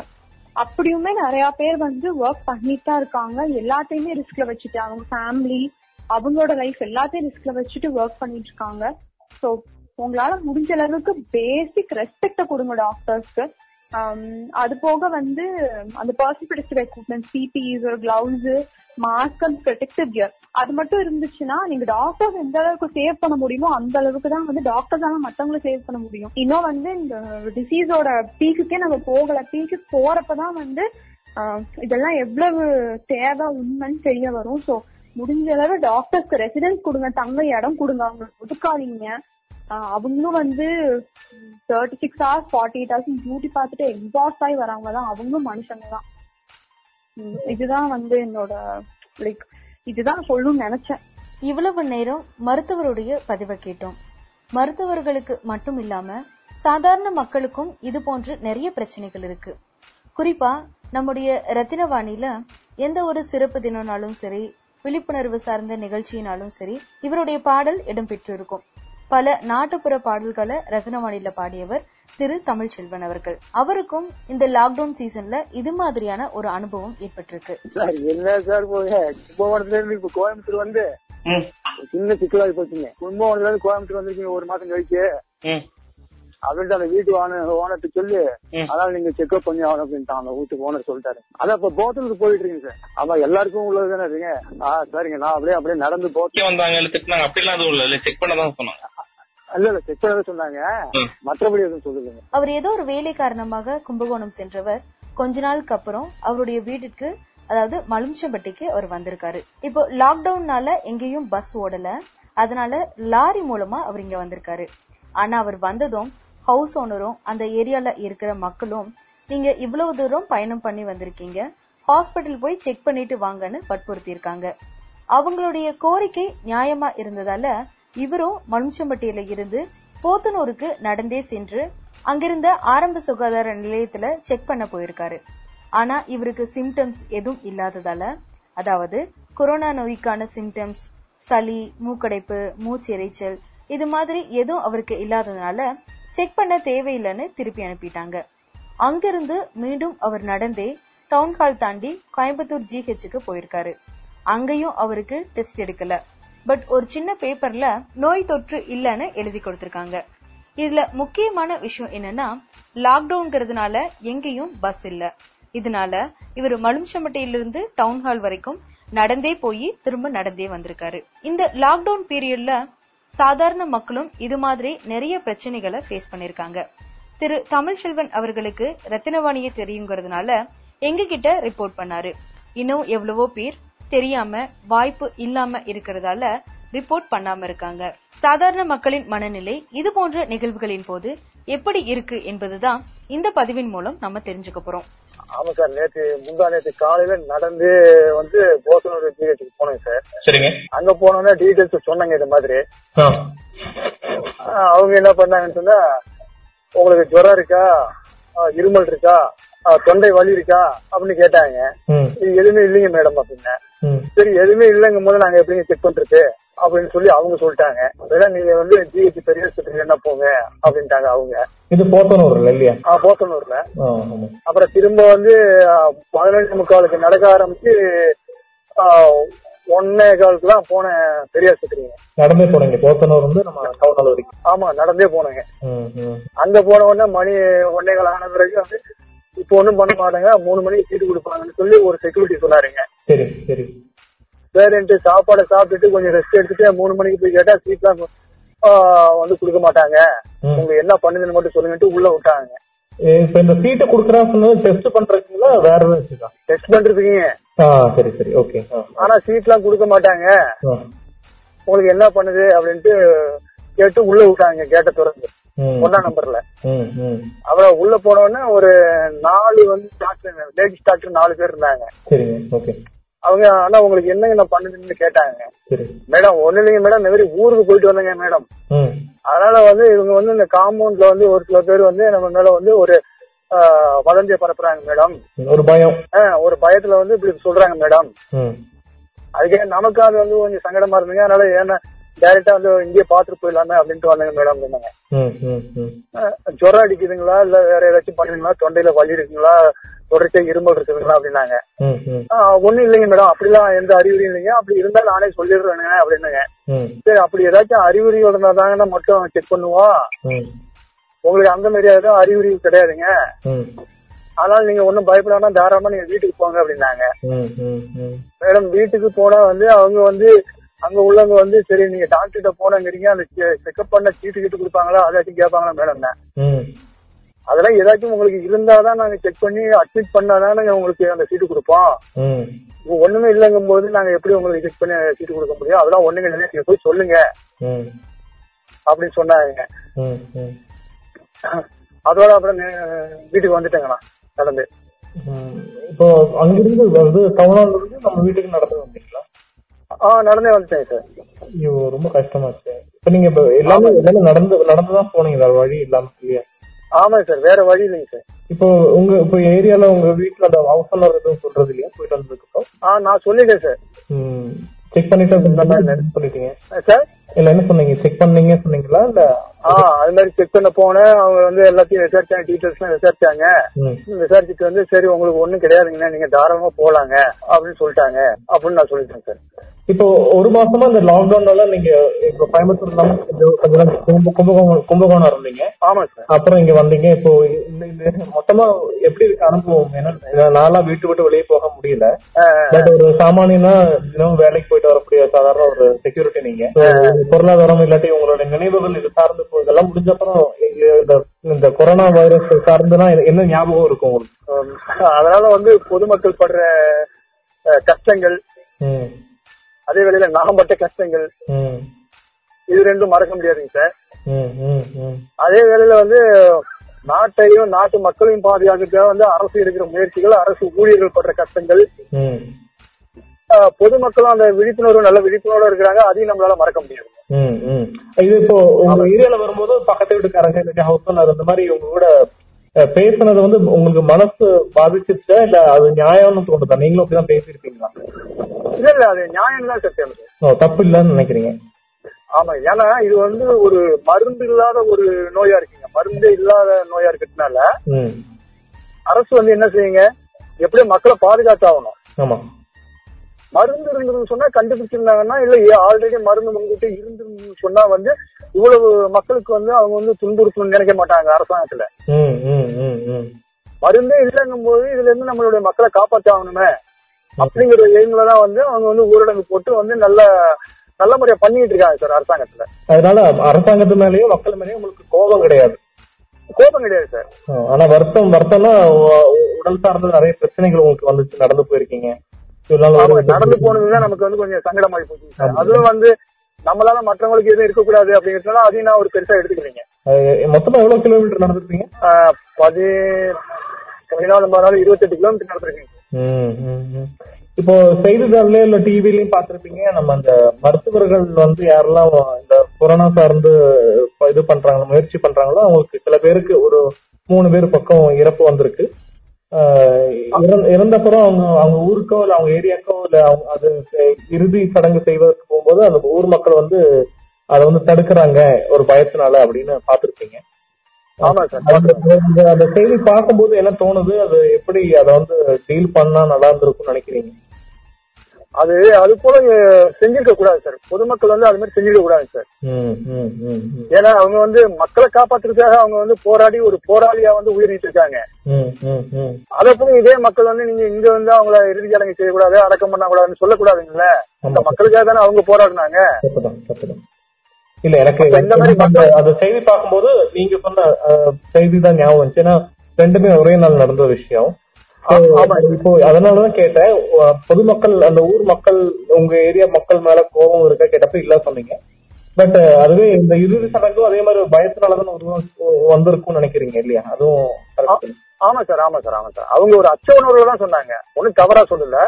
அப்படியுமே நிறைய பேர் வந்து ஒர்க் பண்ணிட்டு தான் இருக்காங்க. எல்லாத்தையுமே ரிஸ்க்ல வச்சுட்டு அவங்க ஃபேமிலி அவங்களோட லைஃப் எல்லாத்தையும் ரிஸ்க்ல வச்சுட்டு ஒர்க் பண்ணிட்டு இருக்காங்க. ஸோ உங்களால முடிஞ்ச அளவுக்கு பேசிக் ரெஸ்பெக்ட கொடுங்க டாக்டர்ஸ்க்கு அது போக வந்து அந்த பர்சன் ப்ரொடெக்டிவ் எக்யூப்மெண்ட் சிபிஇஸ் ஒரு gloves mask and protective gear அது மட்டும் இருந்துச்சுன்னா நீங்க டாக்டர்ஸ் எந்த அளவுக்கு சேவ் பண்ண முடியுமோ அந்த அளவுக்கு தான் வந்து டாக்டர்ஸால மத்தவங்களை சேவ் பண்ண முடியும். இன்னும் வந்து இந்த டிசீஸோட பீக்குக்கே நம்ம போகல. பீக்கு போறப்பதான் வந்து இதெல்லாம் எவ்வளவு தேவை உண்மைன்னு தெரிய வரும். சோ முடிஞ்ச அளவு டாக்டர்ஸ்க்கு ரெசிடென்ஸ் கொடுங்க தங்க இடம் கொடுங்க. அவங்களுக்கு ஒதுக்காதீங்க. அவங்களும் வந்து thirty six hours forty eight hours duty பார்த்துட்டு எக்ஸாஸ்ட் ஆகி வராங்க தான் அவங்களும் மனுஷங்க தான் இதுதான் வந்து என்னோட லைக் இதுதான் சொல்லணும்னு நினைச்சேன். இவ்வளவு நேரம் மருத்துவருடைய பதிவை கேட்டோம். மருத்துவர்களுக்கு மட்டும் இல்லாம சாதாரண மக்களுக்கும் இது போன்று நிறைய பிரச்சனைகள் இருக்கு. குறிப்பா நம்முடைய ரத்தினவாணியில எந்த ஒரு சிறப்பு தினம்னாலும் சரி விழிப்புணர்வு சார்ந்த நிகழ்ச்சியினாலும் சரி இவருடைய பாடல் இடம்பெற்றிருக்கும் பல நாட்டுப்புற பாடல்களை ரத்தினவாணியில பாடியவர் திரு தமிழ்ச்செல்வன் அவர்கள். அவருக்கும் இந்த லாக்டவுன் சீசன்ல இது மாதிரியான ஒரு அனுபவம் ஏற்பட்டிருக்கு. சார் என்ன சார் கும்பகோணத்துல இருந்து இப்ப கோயம்புத்தூர் வந்து சின்ன சிக்கலாகி போச்சுங்க. கும்பகோணத்துல இருந்து கோயம்புத்தூர் வந்திருக்கீங்க ஒரு மாசம் கழிச்சு. ம் அப்படின்ட்டு அந்த வீட்டு ஓனர் ஓனர்ட்ட சொல்லி. அதனால நீங்க செக்அப் பண்ணி ஆகணும் அப்படின்ட்டான் அந்த வீட்டுக்கு ஓனர் சொல்லிட்டாரு. அதான் இப்ப போத்தலுக்கு போயிட்டு இருக்கீங்க சார். அதான் எல்லாருக்கும் உள்ளது தானே இருக்கீங்க. ஆ சரிங்க. நான் அப்படியே அப்படியே நடந்து போத்து வந்தாங்க திட்டினாங்க. அப்படிலாம் எதுவும் இல்ல. செக் பண்ண தான் சொன்னாங்க. இல்ல இல்ல செக் பண்ணதான் சொன்னாங்க. மற்றபடி எதுவும் சொல்லுங்க அவர் ஏதோ ஒரு வேலை காரணமாக கும்பகோணம் சென்றவர். கொஞ்ச நாளுக்கு அப்புறம் அவருடைய வீட்டிற்கு அதாவது மலுமிச்சம்பட்டிக்கு அவர் வந்திருக்காரு. இப்போ லாக்டவுன்னால எங்கேயும் பஸ் ஓடல. அதனால லாரி மூலமா அவர் இங்க வந்திருக்காரு. ஆனா அவர் வந்ததும் ஹவுஸ் ஓனரும் அந்த ஏரியால இருக்கிற மக்களும் நீங்க இவ்வளவு தூரம் பயணம் பண்ணி வந்திருக்கீங்க. ஹாஸ்பிட்டல் போய் செக் பண்ணிட்டு வாங்கன்னு வற்புறுத்தி இருக்காங்க அவங்களுடைய கோரிக்கை நியாயமா இருந்ததால இவரும் மலுமிச்சம்பட்டியில இருந்து போத்தனூருக்கு நடந்தே சென்று அங்கிருந்த ஆரம்ப சுகாதார நிலையத்துல செக் பண்ண போயிருக்காரு. ஆனா இவருக்கு சிம்டம்ஸ் எதுவும் இல்லாததால அதாவது கொரோனா நோய்க்கான சிம்டம்ஸ் சளி மூக்கடைப்பு மூச்சு எரிச்சல் இது மாதிரி எதுவும் அவருக்கு இல்லாததுனால செக் பண்ண தேவையில்லைன்னு திருப்பி அனுப்பிட்டாங்க. அங்கிருந்து மீண்டும் அவர் நடந்தே டவுன் ஹால் தாண்டி கோயம்புத்தூர் ஜிஹெச்சுக்கு போயிருக்காரு. அங்கேயும் அவருக்கு டெஸ்ட் எடுக்கல. பட் ஒரு சின்ன பேப்பர்ல நோய் தொற்று இல்லைன்னு எழுதி கொடுத்திருக்காங்க. இதுல முக்கியமான விஷயம் என்னன்னா லாக்டவுன்ங்கிறதுனால எங்கேயும் பஸ் இல்ல. இதனால இவர் மலும்சம்பட்டியிலிருந்து டவுன் ஹால் வரைக்கும் நடந்தே போய் திரும்ப நடந்தே வந்திருக்காரு. இந்த லாக்டவுன் பீரியட்ல சாதாரண மக்களும் இது மாதிரி நிறைய பிரச்சனைகளை ஃபேஸ் பண்ணிருக்காங்க. திரு தமிழ்செல்வன் அவர்களுக்கு ரத்தினவாணியை தெரியுங்கிறதுனால எங்க கிட்ட ரிப்போர்ட் பண்ணாரு. இன்னும் எவ்வளவோ பேர் தெரியாம வாய்ப்பு இல்லாம இருக்கிறதால ரிப்போர்ட் பண்ணாம இருக்காங்க. சாதாரண மக்களின் மனநிலை இது போன்ற நிகழ்வுகளின் போது எப்படி இருக்கு என்பதுதான் இந்த பதிவின் மூலம் நம்ம தெரிஞ்சுக்க போறோம். ஆமா சார் நேத்து முந்தா நேத்து காலையில நடந்து வந்து போத்தனூர் ஜிஹெச்சுக்கு போனேங்க சார். சரிங்க. அங்க போனோன்னே டீடைல்ஸ் சொன்னாங்க இது மாதிரி. அவங்க என்ன பண்ணாங்கன்னு சொன்னா உங்களுக்கு ஜுரம் இருக்கா? இருமல் இருக்கா? தொண்டை வலி இருக்கா? அப்படின்னு கேட்டாங்க. எதுவுமே இல்லைங்க மேடம் அப்படின்னு. சரி எதுவுமே இல்லைங்கும் போது நாங்க எப்படிங்க செக் பண்றது? அப்படின்னு சொல்லி அவங்க சொல்லிட்டாங்க. வேணா நீங்க வந்து ஜிஹெச் பெரிய ஆஸ்பத்திரி என்ன போங்க? அப்படின்ட்டாங்க அவங்க. இது போத்தனூர்ல இல்லையா? போத்தனூர்ல. அப்புறம் திரும்ப வந்து பதினஞ்சு முக்காலுக்கு நடக்க ஆரம்பிச்சு ஒன்னே காலுக்கு தான் போனேன் பெரிய ஆஸ்பத்திரிங்க நடந்தே போனீங்க. போத்தனூர் வந்து நம்ம டவுன் வரைக்கும். ஆமா நடந்தே போனேங்க. அங்க போன உடனே மணி ஒன்னே கால் ஆன பிறகு வந்து இப்போ ஒண்ணும் பண்ண மாட்டாங்க. மூணு மணிக்கு சீட்டு கொடுப்பாங்கன்னு சொல்லி ஒரு செக்யூரிட்டி சொன்னாருங்க. சரி சரி. சரின்ட்டு சாப்பாடை சாப்பிட்டுட்டு கொஞ்சம் ரெஸ்ட் எடுத்துட்டு மூணு மணிக்கு போய் கேட்டா சீட்லாம் வந்து கொடுக்க மாட்டாங்க. உங்க என்ன பண்ணுதுன்னு மட்டும் சொல்லுங்கன்ட்டு உள்ள விட்டாங்க. இப்ப இந்த சீட்டை குடுக்கறான்னு சொன்னது டெஸ்ட் பண்றதுங்களா வேற வச்சுக்கா டெஸ்ட் பண்றதுக்குங்க. சரி சரி. ஓகே ஆனா சீட்லாம் கொடுக்க மாட்டாங்க. உங்களுக்கு என்ன பண்ணுது அப்படின்ட்டு கேட்டு உள்ள விட்டாங்க கேட்ட திறந்து ஒன்னாம் நம்பர்ல. அப்புறம் உள்ள போன உடனே ஒரு நாலு வந்து டாக்டர் லேடிஸ் டாக்டர் நாலு பேர் இருந்தாங்க. அவங்க ஆனா உங்களுக்கு என்னங்க நான் பண்ணுதுன்னு கேட்டாங்க. மேடம் ஒண்ணு இல்லைங்க மேடம் இந்த மாதிரி ஊருக்கு போயிட்டு வந்தேங்க மேடம். அதனால வந்து இவங்க வந்து இந்த காம்பவுண்ட்ல வந்து ஒரு சில பேர் வந்து நம்ம மேல வந்து ஒரு வதந்தியை பரப்புறாங்க மேடம். ஒரு பயம். ஒரு பயத்துல வந்து இப்படி சொல்றாங்க மேடம். அதுக்கே நமக்கு அது வந்து கொஞ்சம் சங்கடமா இருந்துங்க அதனால ஏன்னா டைரக்டா வந்து இங்கேயே பாத்துட்டு போயிடலாமே அப்படின்ட்டு வந்தாங்க மேடம் அப்படின்னாங்க ஜுரம் அடிக்குதுங்களா? இல்ல வேற ஏதாச்சும் பண்ணுவீங்களா? தொண்டையில வலி இருக்குங்களா? தொடர்ச்சியா இருமல் இருக்குதுங்களா? அப்படின்னாங்க. ஒண்ணும் இல்லைங்க மேடம் அப்படிலாம் எந்த அறிகுறியும் இல்லைங்க. அப்படி இருந்தா நானே சொல்லிடுறேங்க அப்படின்னாங்க. சரி அப்படி ஏதாச்சும் அறிகுறி இருந்தாதாங்க மட்டும் செக் பண்ணுவோம். உங்களுக்கு அந்த மாதிரி எதுவும் அறிகுறி கிடையாதுங்க. அதனால நீங்க ஒண்ணும் பயப்படாம தாராளமா நீங்க வீட்டுக்கு போங்க அப்படின்னாங்க. மேடம் வீட்டுக்கு போனா வந்து அவங்க வந்து அங்க உள்ளவங்க வந்து சரி நீங்க டாக்டர்கிட்ட போனங்கிறீங்க அந்த செக்அப் பண்ண சீட்டு கிட்டு கொடுப்பாங்களா? அதாச்சும் கேட்பாங்களா மேடம் அதெல்லாம் ஏதாச்சும் உங்களுக்கு இருந்தாதான் நாங்க செக் பண்ணி அட்மிட் பண்ணாதான் நாங்க உங்களுக்கு அந்த சீட்டு கொடுப்போம். ஒண்ணுமே இல்லைங்கும் போது நாங்க எப்படி உங்களுக்கு செக் பண்ணி சீட்டு கொடுக்க முடியும்? அதெல்லாம் ஒண்ணுங்க இல்லை நீங்க போய் சொல்லுங்க. அப்படின்னு சொன்னாங்க. அதோட அப்புறம் வீட்டுக்கு வந்துட்டேங்கண்ணா நடந்து. இப்போ அங்கிருந்து வந்து இருந்து நம்ம வீட்டுக்கு நடந்து வந்தீங்களா ஆ நடந்தே வந்துட்டேன் சார். ஐயோ ரொம்ப கஷ்டமாச்சு இப்ப நீங்க இப்ப எல்லாமே எல்லாமே நடந்து நடந்துதான் போனீங்க. வேற வழி இல்லாம இல்லையா? ஆமாங்க சார் வேற வழி இல்லைங்க சார். இப்போ உங்க இப்போ ஏரியால உங்க வீட்டுல அந்த ஹவுஸ் ஓனர் எதுவும் சொல்றது இல்லையா? போயிட்டு வந்ததுக்கு அப்புறம்? ஆ நான் சொல்லிட்டேன் சார். செக் பண்ணிட்டு பண்ணிட்டீங்க. சார்? இல்ல என்ன சொன்னீங்க? செக் பண்ணீங்க சொன்னீங்களா? இல்ல ஆ அது மாதிரி செக் பண்ண போனேன். அவங்க வந்து எல்லாத்தையும் விசாரிச்சாங்க டீட்டெயில்ஸ் எல்லாம் விசாரிச்சாங்க விசாரிச்சுட்டு வந்து சரி உங்களுக்கு ஒண்ணும் கிடையாதுங்கண்ணா. நீங்க தாராளமா போலாங்க. அப்படின்னு சொல்லிட்டாங்க. அப்படின்னு நான் சொல்லிட்டேன் சார் இப்போ ஒரு மாசமா இந்த லாக்டவுன்னால நீங்க இப்போ கோயம்புத்தூர் கொஞ்ச நாள் கும்பகோணம் கும்பகோணம் இருந்தீங்க. ஆமா சார் அப்புறம் இங்க வந்தீங்க. இப்போ இந்த மொத்தமா எப்படி இருக்கு அனுபவம்? ஏன்னா நான்லாம் வீட்டு விட்டு வெளியே போக முடியல. பட் ஒரு சாமானியனா தினமும் வேலைக்கு போயிட்டு வரக்கூடிய சாதாரண ஒரு செக்யூரிட்டி நீங்க. பொருளாதாரம் இல்லாட்டி உங்களோட நினைவுகள் இது சார்ந்து இதெல்லாம் முடிஞ்ச அப்புறம் இந்த கொரோனா வைரஸ் சார்ந்துனா என்ன ஞாபகம் இருக்கும் உங்களுக்கு? அதனால வந்து பொதுமக்கள் படுற கஷ்டங்கள் அதே வேளையில நாம் பட்ட கஷ்டங்கள் இது ரெண்டும் மறக்க முடியாதுங்க சார். அதே வேளையில வந்து நாட்டையும் நாட்டு மக்களையும் பாதுகாக்க வந்து அரசு எடுக்கிற முயற்சிகள் அரசு ஊழியர்கள் படுற கஷ்டங்கள் பொதுமக்களும் அந்த விழிப்புணர்வு நல்ல விழிப்புணர்வு இருக்கிறாங்க. அதையும் நம்மளால மறக்க முடியாது. இது இப்போ உங்க ஏரியால வரும்போது பக்கத்து வீட்டுக்காரங்க இல்லாட்டி ஹவுஸ் ஓனர் இந்த மாதிரி உங்க கூட பேசுனது வந்து உங்களுக்கு மனசு பாதிச்சிருச்சா? இல்ல அது நியாயம்னு தோணுதா? நீங்களும் அப்படிதான் பேசியிருப்பீங்களா? இல்ல இல்ல. அது நியாயம் தான் ஓ, தப்பு இல்லைன்னு நினைக்கிறீங்க. ஆமா. ஏன்னா இது வந்து ஒரு மருந்து இல்லாத ஒரு நோயா இருக்குங்க. மருந்தே இல்லாத நோயா இருக்கிறதுனால அரசு வந்து என்ன செய்யுங்க? எப்படியும் மக்களை பாதுகாத்தாகணும். ஆமா. மருந்து இருந்ததுன்னு சொன்னா கண்டுபிடிச்சிருந்தாங்கன்னா இல்ல ஆல்ரெடி மருந்து முன்கூட்டி இருந்துன்னு சொன்னா வந்து இவ்வளவு மக்களுக்கு வந்து அவங்க வந்து துன்புறுத்தணும்னு நினைக்க மாட்டாங்க அரசாங்கத்துல. மருந்தே இல்லைங்கும் போது இதுல இருந்து நம்மளுடைய மக்களை காப்பாற்றாகணுமே அப்படிங்கிற எய்ம்ல தான் வந்து அவங்க வந்து ஊரடங்கு போட்டு வந்து நல்ல நல்ல முறையா பண்ணிட்டு இருக்காங்க சார் அரசாங்கத்துல. அதனால அரசாங்கத்து மேலயும் மக்கள் மேலயும் உங்களுக்கு கோபம் கிடையாது. கோபம் கிடையாது சார். ஆனா வருத்தம் வருத்தம்னா உடல் சார்ந்த நிறைய பிரச்சனைகள் உங்களுக்கு வந்துச்சு நடந்து போயிருக்கீங்க. நடந்து போனதுதான் நமக்கு வந்து கொஞ்சம் சங்கடமாயி போச்சு. அதுவும் வந்து நம்மளால மற்றவங்களுக்கு எதுவும் இருக்கக்கூடாது அப்படிங்கிறதுனால அதையும் நான் ஒரு பெருசா எடுத்துக்கிறீங்க. மொத்தமா எவ்வளவு கிலோமீட்டர் நடந்திருப்பீங்க? ஆஹ் பதி பதினாலு நாள் இருபத்தெட்டு கிலோமீட்டர் நடந்திருக்கீங்க. இப்போ செய்தித்தாள்லயும் இல்ல டிவிலயும் பார்த்திருப்பீங்க. நம்ம அந்த மருத்துவர்கள் வந்து யாரெல்லாம் இந்த கொரோனா சார்ந்து இது பண்றாங்களோ முயற்சி பண்றாங்களோ அவங்களுக்கு சில பேருக்கு ஒரு மூணு பேர் பக்கம் இறப்பு வந்திருக்கு. இறந்தப்புறம் அவங்க அவங்க ஊருக்கோ இல்ல அவங்க ஏரியாக்கோ இல்ல அவங்க அது இறுதி சடங்கு செய்வதற்கு போகும்போது அந்த ஊர் மக்கள் வந்து அதை வந்து தடுக்கிறாங்க ஒரு பயத்தினால அப்படின்னு பார்த்திருப்பீங்க. ஆமா சார். அந்த அந்த- அந்த செய்தி பார்க்கும்போது என்ன தோணுது? அது எப்படி அதை வந்து டீல் பண்ணா நல்லா இருந்திருக்கும்னு நினைக்கிறீங்க? அது அது போல செஞ்சிருக்க கூடாது சார் பொதுமக்கள் வந்து அது மாதிரி செஞ்சிருக்க கூடாது சார். ஏன்னா அவங்க வந்து மக்களை காப்பாத்துறதுக்காக அவங்க வந்து போராடி ஒரு போராளியா வந்து உயிரிட்டு இருக்காங்க. அதை போய் இதே மக்கள் வந்து நீங்க இங்க வந்து அவங்கள இறுதி சடங்கு செய்யக்கூடாது அடக்கம் பண்ணக்கூடாதுன்னு சொல்லக்கூடாதுங்கல்ல அந்த. மக்களுக்காக தானே அவங்க போராடினாங்க. இல்ல எனக்கு இந்த மாதிரி அந்த அந்த செய்தி பார்க்கும்போது நீங்க சொன்ன செய்தி தான் ஞாபகம் வந்துச்சு ஏன்னா ரெண்டுமே ஒரே நாள் நடந்த விஷயம். இப்போ அதனாலதான் கேட்டேன். பொதுமக்கள் அந்த ஊர் மக்கள் உங்க ஏரியா மக்கள் மேல கோபம் இருக்கா கேட்டப்ப இல்ல சொன்னீங்க. பட் அதுவே இந்த இறுதி சடங்கும் அதே மாதிரி பயத்தினாலதான் உருவம் வந்திருக்கும்னு நினைக்கிறீங்க இல்லையா? அதுவும். ஆமா சார் ஆமா சார் ஆமா சார். அவங்க ஒரு அச்ச உணர்வுல தான் சொன்னாங்க. ஒண்ணும் தவறா சொல்லல.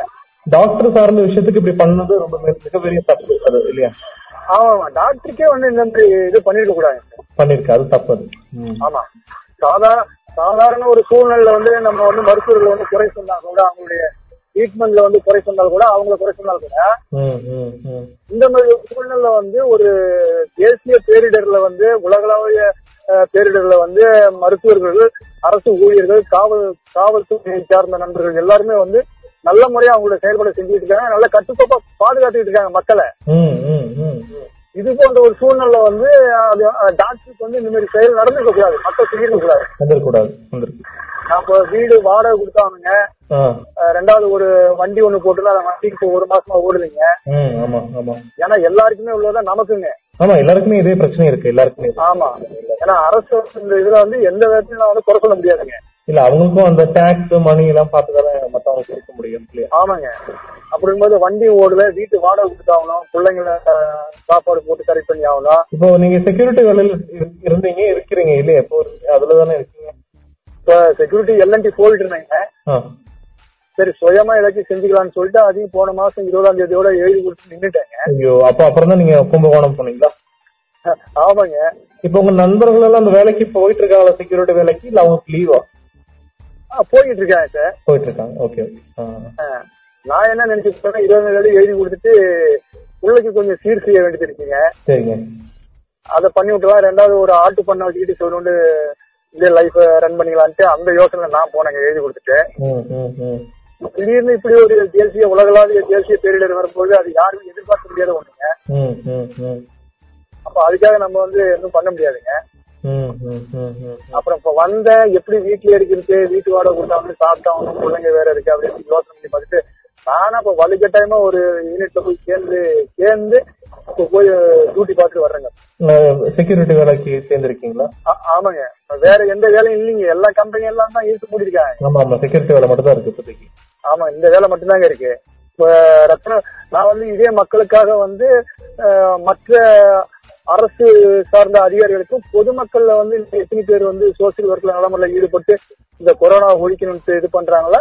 டாக்டர் சார்ந்த விஷயத்துக்கு இப்படி பண்ணது ரொம்ப மிக- மிகப்பெரிய தப்பு அது இல்லையா? ஆமா ஆமா. டாக்டருக்கே வந்து இந்த மாதிரி இது பண்ணிருக்க கூடாது. பண்ணிருக்கு அது தப்பு அது. ஆமா. சாதா சாதாரண ஒரு சூழ்நிலையில வந்து நம்ம வந்து மருத்துவர்கள் வந்து குறை சொன்னா கூட அவங்களுடைய ட்ரீட்மெண்ட்ல வந்து குறை சொன்னால் கூட அவங்கள குறை சொன்னால் கூட. இந்த மாதிரி சூழ்நிலை வந்து ஒரு தேசிய பேரிடர்ல வந்து உலகளாவிய பேரிடர்ல வந்து மருத்துவர்கள் அரசு ஊழியர்கள் காவல் காவல்துறையை சார்ந்த நண்பர்கள் எல்லாருமே வந்து நல்ல முறையா அவங்களோட செயல்பாடு செஞ்சுட்டு இருக்காங்க நல்ல கட்டுக்கோப்பா பாதுகாத்துட்டு இருக்காங்க மக்களை. இது போன்ற ஒரு சூழ்நிலை வந்து அது டாக்டருக்கு வந்து இந்த மாதிரி செயல் நடந்துக்க கூடாது. மக்கள் செஞ்சிருக்க கூடாது. வந்திருக்கூடாது வந்திருக்கு அப்ப வீடு வாடகை கொடுத்தாங்க ரெண்டாவது ஒரு வண்டி ஒண்ணு போட்டுல அந்த வண்டிக்கு இப்போ ஒரு மாசமா ஓடுதுங்க. ம் ஆமா ஆமா. ஏன்னா எல்லாருக்குமே உள்ளதான் நமக்குங்க. ஆமா எல்லாருக்குமே இதே பிரச்சனை இருக்கு. எல்லாருக்குமே. ஆமா. ஏன்னா அரசு இந்த இதுல வந்து எந்த விதத்திலும் வந்து குறை சொல்ல முடியாதுங்க. இல்ல அவங்களுக்கும் அந்த டாக்ஸ் மணி எல்லாம் பார்த்துதானே மத்தவங்க கொடுக்க முடியும் ஆமாங்க. அப்படிங்கும்போது வண்டி ஓடல வீட்டு வாடகை கொடுத்தாகணும் பிள்ளைங்களை சாப்பாடு போட்டு கரெக்ட் பண்ணி ஆகணும். இப்போ நீங்க செக்யூரிட்டி வேலையில இரு- இருந்தீங்க இருக்கிறீங்க இல்லையா? இப்போ அதுலதானே இருக்கீங்க? இப்ப செக்யூரிட்டி எல்என்டி போயிட்டு இருந்தாங்க. சரி சுயமா ஏதாச்சும் செஞ்சுக்கலாம்னு சொல்லிட்டு அதையும் போன மாசம் இருபதாம் தேதியோட எழுதி கொடுத்து நின்னுட்டேங்க. ஐயோ அப்ப அப்புறம் தான் நீங்க கும்பகோணம் போனீங்களா? ஆமாங்க. இப்போ உங்க நண்பர்கள் எல்லாம் அந்த வேலைக்கு போயிட்டு இருக்காங்களா செக்யூரிட்டி வேலைக்கு? இல்ல அவங்களுக்கு லீவா ஆ, போயிட்டு இருக்காங்க சார். போயிட்டு இருக்காங்க ஓகே. நான் என்ன நினைச்சிட்டு இருபதாம் தேதி எழுதி கொடுத்துட்டு பிள்ளைக்கு கொஞ்சம் சீர் செய்ய வேண்டியது இருக்குங்க. சரிங்க. அதை பண்ணி விட்டுலாம் ரெண்டாவது ஒரு ஆட்டு பண்ண வச்சுக்கிட்டு சொல்லணும்னு இதே லைஃப் ரன் பண்ணிக்கலான்ட்டு அந்த யோசனை நான் போனேங்க எழுதி கொடுத்துட்டு. திடீர்னு இப்படி ஒரு தேசிய உலகளாவிய தேசிய பேரிடர் வரும்போது அது யாருமே எதிர்பார்க்க முடியாத ஒண்ணுங்க. அப்ப அதுக்காக நம்ம வந்து எதுவும் பண்ண முடியாதுங்க. அப்புறம் இப்ப வந்த எப்படி வீட்டுல இருக்கிறது வீட்டு வாடகை கொடுத்தாங்க சாப்பிட்டாங்க பிள்ளைங்க வேற இருக்கு அப்படின்னு யோசனை பண்ணி பார்த்துட்டு நானா இப்ப வலுக்கட்டாயமா ஒரு யூனிட்ல போய் சேர்ந்து சேர்ந்து இப்ப போய் டியூட்டி பார்த்துட்டு வர்றேங்க. செக்யூரிட்டி வேலைக்கு சேர்ந்திருக்கீங்களா? ஆமாங்க. வேற எந்த வேலையும் இல்லைங்க. எல்லா கம்பெனி எல்லாம் தான் இழுத்து மூடிருக்காங்க ஆமா ஆமா. செக்யூரிட்டி வேலை மட்டும் தான் இருக்கு இப்போதைக்கு. ஆமா இந்த வேலை மட்டும்தாங்க இருக்கு. இப்ப ரத்ன நான் வந்து இதே மக்களுக்காக வந்து மற்ற அரசு சார்ந்த அதிகாரிகளுக்கும் பொதுமக்கள்ல வந்து எத்தனை பேர் வந்து சோசியல் ஒர்க்ல நலமுறையில் ஈடுபட்டு இந்த கொரோனா ஒழிக்கணும்னு இது பண்றாங்களா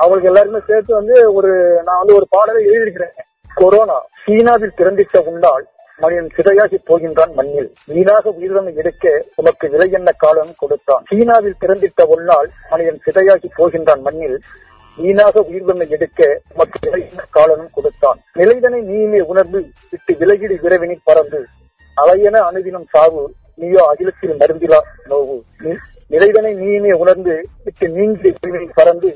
அவங்களுக்கு எல்லாருமே சேர்த்து வந்து ஒரு நான் வந்து ஒரு பாடலை எழுதியிருக்கிறேன். கொரோனா சீனாவில் திறந்திட்ட உண்டால் மனிதன் சிதையாகி போகின்றான் மண்ணில். வீணாக உயிரிழமை எடுக்க உமக்கு விலை என்ன காலம் கொடுத்தான்? சீனாவில் பிறந்திட்ட ஒன்னால் மனிதன் சிதையாகி போகின்றான் மண்ணில். வீணாக உயிர்வெண்ணை எடுக்க உமக்கு விலை என்ன காலனும் கொடுத்தான். நிலைதனை நீயுமே உணர்ந்து விட்டு விலகிடு விரைவினை பறந்து. அலையன அணுதினம் சாவு நீயோ அகிலத்தில் மருந்திலா நோவு. நிறைவனை நீயுமே உணர்ந்து விட்டு நீங்கி பறந்து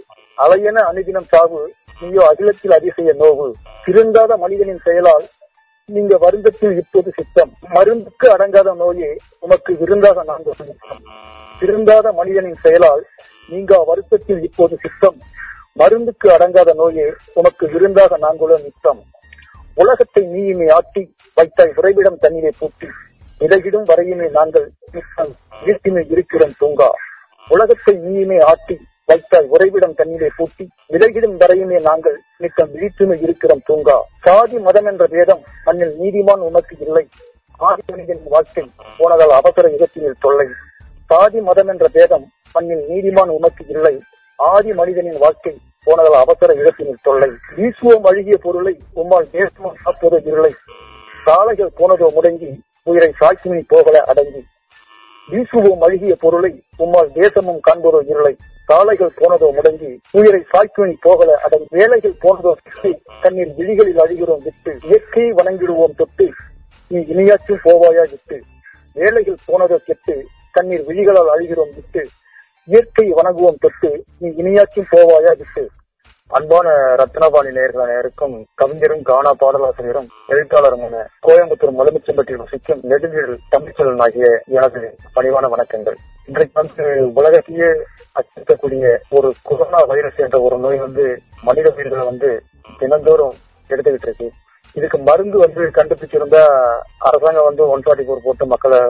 அலையன அணுதினம் சாவு நீயோ அகிலத்தில் அதிசய நோவு. திருந்தாத மனிதனின் செயலால் நீங்க வருந்தத்தில் இப்போது சித்தம். மருந்துக்கு அடங்காத நோயே உமக்கு விருந்தாக நான்கு திருந்தாத மனிதனின் செயலால் நீங்க வருத்தத்தில் இப்போது சித்தம். மருந்துக்கு அடங்காத நோயே உமக்கு விருந்தாக நாங்குள்ள நித்தம். உலகத்தை நீயுமே ஆட்டி வைத்தாய் உறைவிடம் தண்ணீரை பூட்டி விலகிடும் வரையுமே நாங்கள் நித்தம் வீட்டினை இருக்கிறோம் தூங்கா உலகத்தை நீயுமே ஆட்டி வைத்தாய் உறைவிடம் தண்ணீரை பூட்டி விலகிடும் வரையுமே நாங்கள் நித்தம் விழித்துமை இருக்கிறோம் தூங்கா சாதி மதம் என்ற வேதம் மண்ணில் நீதிமான் உனக்கு இல்லை. ஆதி மனிதனின் வாழ்க்கை போனதால் அவசர யுகத்தினில் தொல்லை. சாதி மதம் என்ற பேதம் மண்ணில் நீதிமான் உனக்கு இல்லை. ஆதி மனிதனின் வாழ்க்கை போனதால் அவசர இடத்தினில் தொல்லை. வீசுவோம் அழுகிய பொருளை உம்மால் நேசமும் காப்பது இருளை. சாலைகள் போனதோ முடங்கி உயிரை சாட்சிமை போகல அடங்கி. வீசுவோம் அழுகிய பொருளை உம்மால் தேசமும் காண்பதோ இருளை. சாலைகள் போனதோ முடங்கி உயிரை சாய்க்குனி போகல அடங்கி. வேலைகள் போனதோ தண்ணீர் கண்ணீர் விழிகளில் அழுகிறோம் விட்டு. இயற்கையை வணங்கிடுவோம் தொட்டு. நீ இனியாச்சும் போவாயா விட்டு. வேலைகள் போனதோ கெட்டு கண்ணீர் விழிகளால் அழுகிறோம் விட்டு. இயற்கை வணங்குவோம் தொட்டு நீ இனியாச்சும் போவாயா விட்டு. அன்பான ரத்னபாணி நேர்கள் அனைவருக்கும் கவிஞரும் கானா பாடலாசிரியரும் எழுத்தாளருமான கோயம்புத்தூர் முதலமைச்சம்பட்டியில் வசிக்கும் நெடுஞ்செழில் தமிழ்ச்செல்வன் ஆகிய எனது பணிவான வணக்கங்கள். இன்றைக்கு வந்து உலகத்தையே அச்சுறுத்தக்கூடிய ஒரு கொரோனா வைரஸ் என்ற ஒரு நோய் வந்து மனித உயிர்களை வந்து தினந்தோறும் எடுத்துக்கிட்டு இருக்கு இதுக்கு மருந்து வந்து கண்டுபிடிச்சிருந்தா அரசாங்கம் வந்து ஒன் ஃபார்ட்டி போர் போட்டு மக்களை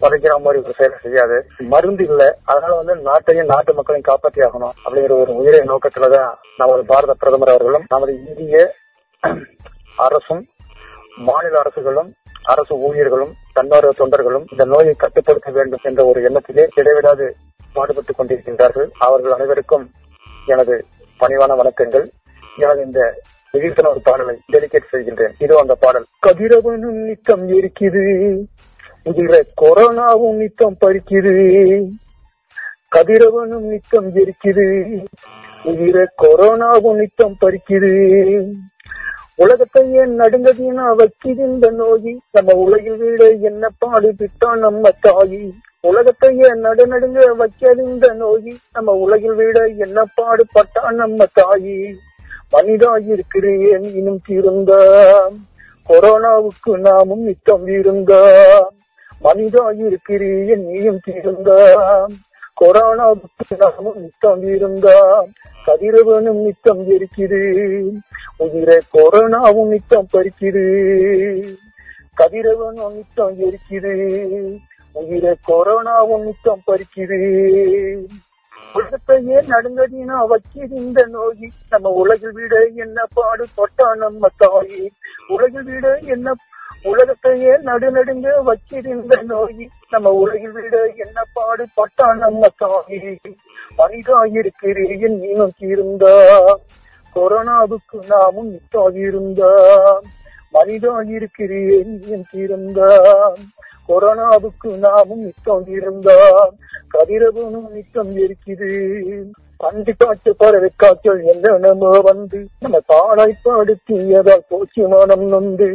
குறைக்கிற மாதிரி ஒரு செயலை செய்யாது. மருந்து இல்ல. அதனால வந்து நாட்டையும் நாட்டு மக்களையும் காப்பாற்றி ஆகணும் அப்படிங்கிற ஒரு உயிரை நோக்கத்துலதான் நமது பாரத பிரதமர் அவர்களும் நமது இந்திய அரசும் மாநில அரசுகளும் அரசு ஊழியர்களும் தன்னார்வ தொண்டர்களும் இந்த நோயை கட்டுப்படுத்த வேண்டும் என்ற ஒரு எண்ணத்திலே இடைவிடாது பாடுபட்டுக் கொண்டிருக்கின்றார்கள். அவர்கள் அனைவருக்கும் எனது பணிவான வணக்கங்கள். எனது இந்த விழிப்புணர்வு பாடலை டெலிகேட் செய்கின்றேன். இது அந்த பாடல். கதிரவனும் நித்தம் இருக்குது இதுல கொரோனாவும் நித்தம் பறிக்குது. கதிரவனும் நித்தம் ஜெரிக்குது இதுல கொரோனாவும் நித்தம் பறிக்குது. உலகத்தை ஏன் நடுங்கதினா வைக்குது இந்த நோயி? நம்ம உலகில் வீட என்ன பாடு விட்டான் நம்ம தாயி? உலகத்தை ஏன் நடுநடுங்க வைக்காது இந்த நோயி? நம்ம உலகில் வீட என்ன பாடு பட்டா நம்ம தாயி? மனிதா இருக்கிறேன் இன்னும் தீருந்தா. கொரோனாவுக்கு நாமும் நித்தம் இருந்தா. மனிதா இருக்கிறேன் நீயும் தீர்ந்தாம். கொரோனாவுக்கு நாமும் நித்தம் இருந்தாம். கதிரவனும் நித்தம் எரிக்குது உயிரை கொரோனாவும் நித்தம் பறிக்குது கதிரவனும் நித்தம் எரிக்குது உயிரை கொரோனாவும் நித்தம் பறிக்குது உலகத்தையே நடுங்கதினா வச்சிருந்த இந்த நோய். நம்ம உலகில் விட என்ன பாடு தொட்டா நம்ம தாயி. உலகில் விட என்ன உலகத்தையே நடுநடுங்க வச்சிருந்த இந்த நோய் நம்ம உலகில் விட என்ன பாடு பட்டா நம்ம தாயி மனிதாயிருக்கிறேன் நீ நோக்கியிருந்தா. கொரோனாவுக்கு நாமும் நித்தாகியிருந்தா மனிதாயிருக்கிறேன் தீர்ந்தா கொரோனாவுக்கு நாமும் நித்தம் இருந்தா கதிரவனும் நித்தம் இருக்குது பண்டி காய்ச்ச பறவை காய்ச்சல் என்னென்னமோ வந்து நம்ம தாளாய் படுத்தியதால் போச்சு மனம் நொந்து.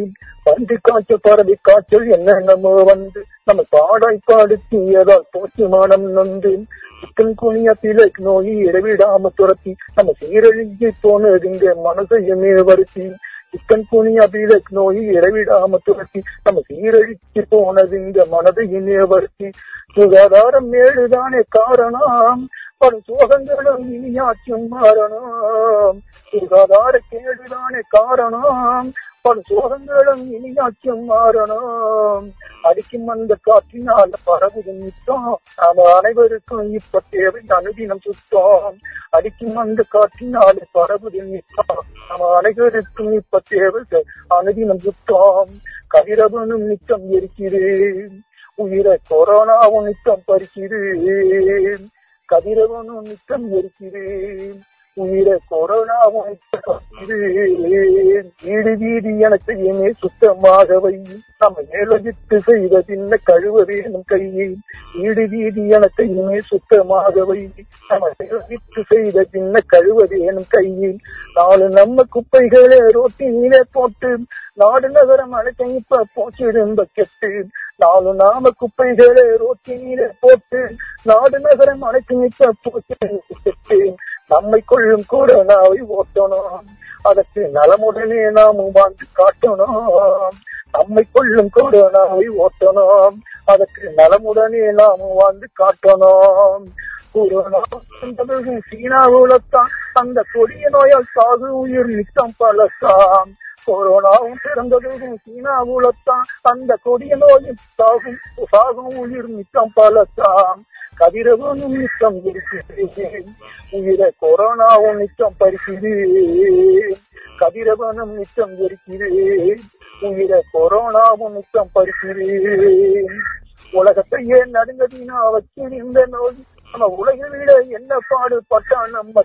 பன்றி காய்ச்ச பறவை காய்ச்சல் என்னென்னமோ வந்து நம்ம தாடாய் படுத்தியதால் போச்சு மனம் நொந்து. சிக்கன் குனியா பிளக் நோய் இடைவிடாம துரத்தி நம்ம சீரழிஞ்சி போனது இங்க மனசையுமே வருத்தி. சிக்கன் குனியா பிளக் நோய் இடைவிடாம துரத்தி நம்ம சீரழிச்சு போனது இங்க மனதையுமே வருத்தி. சுகாதாரம் மேடுதானே காரணம். பல சோகங்களும் இனியாச்சும் மாறணும். சுகாதார கேடுதானே காரணம். பல சோகங்களும் இனியாச்சும் மாறணும். அடிக்கும் அந்த காற்றினால் பரவுது நித்தம் நாம அனைவருக்கும் இப்ப தேவை அனுதினம் சுத்தம். அடிக்கும் அந்த காற்றினால் பரவுது நித்தம் நாம அனைவருக்கும் இப்ப தேவை அனுதினம் சுத்தம். கதிரவனும் நித்தம் இருக்கிறேன் உயிரை கொரோனாவும் நித்தம் பறிக்கிறேன். கதிரவனும் நித்தம் இருக்கிறேன் உயிரை கொரோனாவும் நித்தம் வீடு வீதி எனக்கையுமே சுத்தமாக வை. நம்ம ஏழகித்து செய்த பின்ன கழுவ வேணும் கையை வீடு வீதி எனக்கையுமே சுத்தமாக வை. நம்ம ஏழகித்து செய்த பின்ன கழுவ வேணும் கையை நாலு நம்ம குப்பைகளை ரோட்டிலே போட்டு நாடு நகரம் அழைக்க இப்ப போச்சிருந்த கெட்டு நாலு நாம குப்பைகளை ரோட்டிலே போட்டு நாடு நகரம் அனைத்து நிற்க போச்சிருந்த நம்மை கொள்ளும் கூட நாவை ஓட்டணும். அதற்கு நலமுடனே நாம் வாழ்ந்து காட்டணும். நம்மை கொள்ளும் கொரோனாவை ஓட்டணும். அதற்கு நலமுடனே நாம் வாழ்ந்து காட்டணும். கொரோனா என்பது சீனாவுலத்தான் அந்த கொடிய நோயால் சாகு உயிர் நித்தம் பலத்தான் கொரோனாவும் பிறந்ததும் சீனாவுலத்தான் அந்த கொடிய நோயும் சாகும் சாகும் உயிர் நித்தம் பலத்தான் கதிரவனும் நிச்சம் இருக்கிறேன் உயிரை கொரோனாவும் நிச்சம் பறிக்கிறேன் கதிரவனும் நிச்சம் இருக்கிறேன் உயிரை கொரோனாவும் நிச்சம் பறிக்கிறேன் உலகத்தையே நடுங்கதினா வச்சிருந்த நோய் நம்ம உலகில் விட என்ன பாடுபட்டான் நம்ம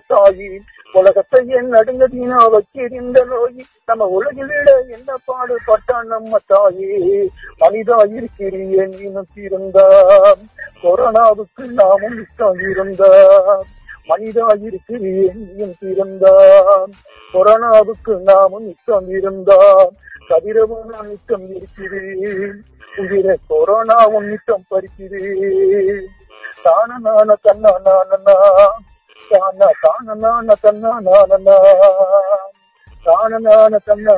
தாயி உலகத்தையே நடுங்கதினா வச்சிருந்த நோய். நம்ம உலகில் விட என்ன பாடுபட்டான் நம்ம தாயே? மனிதா இருக்கிறீன் நீனும் தீர்ந்தா கொரோனாவுக்கு நாமும் நித்தம் மனிதா இருக்கிறேன் நீயும் கொரோனாவுக்கு நாமும் நித்தம் இருந்தாம். கதிரவும் நான் நித்தம் இருக்கிறேன். உயிரை கொரோனாவும் நித்தம் பறிக்கிறேன். தான நான தன்னா நானனா தான நான தன்னா தான நான தன்னா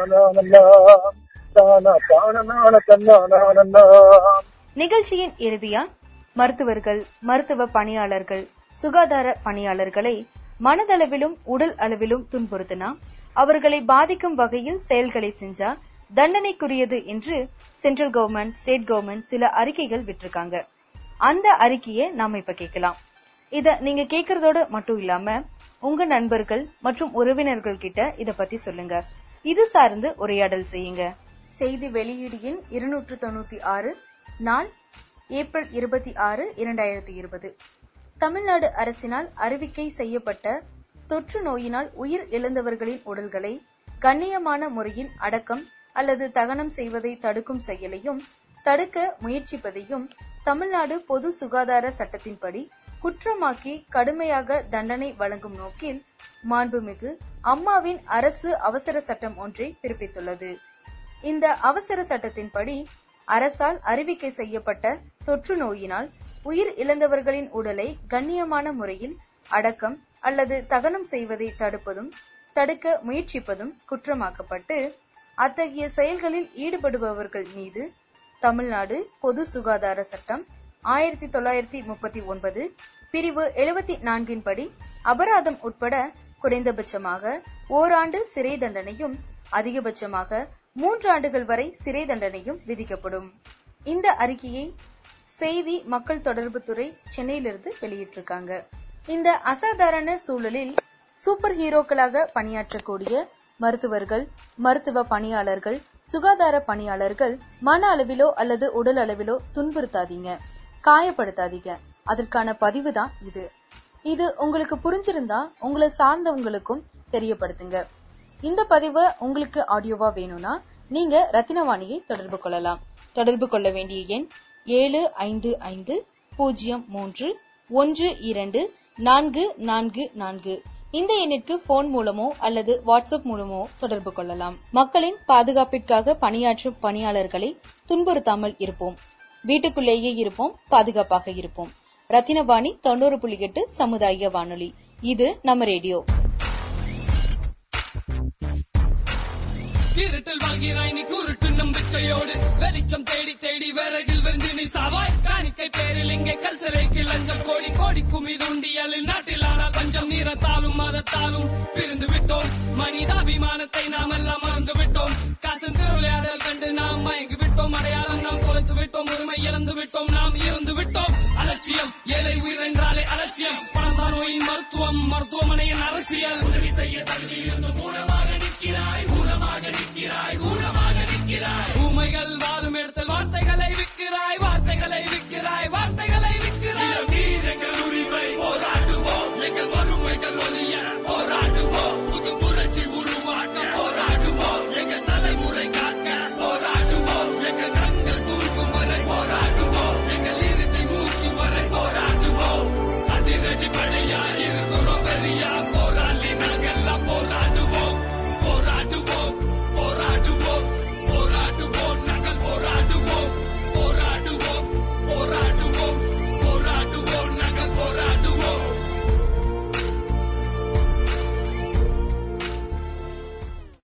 தான நான தன்னா நிகழ்ச்சியின் இறுதியா மருத்துவர்கள் மருத்துவ பணியாளர்கள் சுகாதார பணியாளர்களை மனதளவிலும் உடல் அளவிலும் துன்புறுத்தினா அவர்களை பாதிக்கும் வகையில் செயல்களை செஞ்சா தண்டனைக்குரியது என்று சென்ட்ரல் கவர்மெண்ட் ஸ்டேட் கவர்மெண்ட் சில அறிக்கைகள் விட்டிருக்காங்க. அந்த அறிக்கையை நாம இப்ப கேட்கலாம். இத நீங்க கேக்குறதோட மட்டும் இல்லாம உங்க நண்பர்கள் மற்றும் உறவினர்கள் கிட்ட இத பத்தி சொல்லுங்க. இது சார்ந்து உரையாடல் செய்யுங்க. செய்தி வெளியீடு எண் இருநூற்று தொண்ணூத்தி ஆறு நாள் ஏப்ரல் இருபத்தி ஆறு இரண்டாயிரத்தி இருபது. தமிழ்நாடு அரசினால் அறிவிக்கை செய்யப்பட்ட தொற்று நோயினால் உயிர் இழந்தவர்களின் உடல்களை கண்ணியமான முறையில் அடக்கம் அல்லது தகனம் செய்வதை தடுக்கும் செயலையும் தடுக்க முயற்சிப்பதையும் தமிழ்நாடு பொது சுகாதார சட்டத்தின்படி குற்றமாக்கி கடுமையாக தண்டனை வழங்கும் நோக்கில் மாண்புமிகு அம்மாவின் அரசு அவசர சட்டம் ஒன்றை பிறப்பித்துள்ளது. இந்த அவசர சட்டத்தின்படி அரசால் அறிவிக்கை செய்யப்பட்ட தொற்று நோயினால் உயிர் இழந்தவர்களின் உடலை கண்ணியமான முறையில் அடக்கம் அல்லது தகனம் செய்வதை தடுப்பதும் தடுக்க முயற்சிப்பதும் குற்றமாக்கப்பட்டு அத்தகைய செயல்களில் ஈடுபடுபவர்கள் மீது தமிழ்நாடு பொது சுகாதார சட்டம் ஆயிரத்தி தொள்ளாயிரத்தி முப்பத்தி ஒன்பது பிரிவு எழுபத்தி நான்கின் படி அபராதம் உட்பட குறைந்தபட்சமாக ஓராண்டு சிறை தண்டனையும் அதிகபட்சமாக மூன்று ஆண்டுகள் வரை சிறை தண்டனையும் விதிக்கப்படும். இந்த அறிக்கையை செய்தி மக்கள் தொடர்புத்துறை சென்னையிலிருந்து வெளியிட்டிருக்காங்க. இந்த அசாதாரண சூழலில் சூப்பர் ஹீரோக்களாக பணியாற்றக்கூடிய மருத்துவர்கள் மருத்துவ பணியாளர்கள் சுகாதார பணியாளர்கள் மன அளவிலோ அல்லது உடல் அளவிலோ துன்புறுத்தாதீங்க. காயப்படுத்தாதீங்க. அதற்கான பதிவு தான் இது. இது உங்களுக்கு புரிஞ்சிருந்தா உங்களை சார்ந்தவங்களுக்கும் தெரியப்படுத்துங்க. இந்த பதிவு உங்களுக்கு ஆடியோவா வேணும்னா நீங்க ரத்தினவாணியை தொடர்பு கொள்ளலாம். தொடர்பு கொள்ள வேண்டிய எண் ஏழு ஐந்து ஐந்து பூஜ்ஜியம் மூன்று ஒன்று இரண்டு நான்கு நான்கு நான்கு. இந்த எண்ணிற்கு போன் மூலமோ அல்லது வாட்ஸ்அப் மூலமோ தொடர்பு கொள்ளலாம். மக்களின் பாதுகாப்பிற்காக பணியாற்றும் பணியாளர்களை துன்புறுத்தாமல் இருப்போம். வீட்டுக்குள்ளேயே இருப்போம் பாதுகாப்பாக இருப்போம். ரத்தினவாணி தொண்ணூறு புள்ளி எட்டு சமுதாய வானொலி. இது நம்ம ரேடியோ. இருட்டில் வாழ்கிறாய் நீ குருட்டு நம்பிக்கையோடு வெளிச்சம் தேடி தேடி விறகில் வந்து நீ சாவாய். காணிக்கை பேரில் இங்கே கல் சிலைக்கு லஞ்சம். கோடி கோடி குமிது உண்டியலில் நாட்டில் ஆனால் பஞ்சம். நீரத்தாலும் மதத்தாலும் பிரிந்து விட்டோம். மனிதாபிமானத்தை நாம் எல்லாம் மறந்து விட்டோம். காசு திருவிளையாடல் கண்டு நாம் மயங்கி விட்டோம். அடையாளம் நாம் தொலைத்து விட்டோம். உரிமை இழந்து விட்டோம். நாம் இருந்து விட்டோம். அலட்சியம். ஏழை உயிர் என்றாலே அலட்சியம். பணம் தான் நோயின் மருத்துவம் மருத்துவமனையின் அரசியல். உதவி செய்ய தகுதி இருந்து ஊனமாக நிற்கிறாய் ஊனமாக நிற்கிறாய் ஊனமாக நிற்கிறாய். ஊமைகள் வாழும் இடத்தில் வார்த்தைகளை விற்கிறாய் வார்த்தைகளை விற்கிறாய் வார்த்தைகளை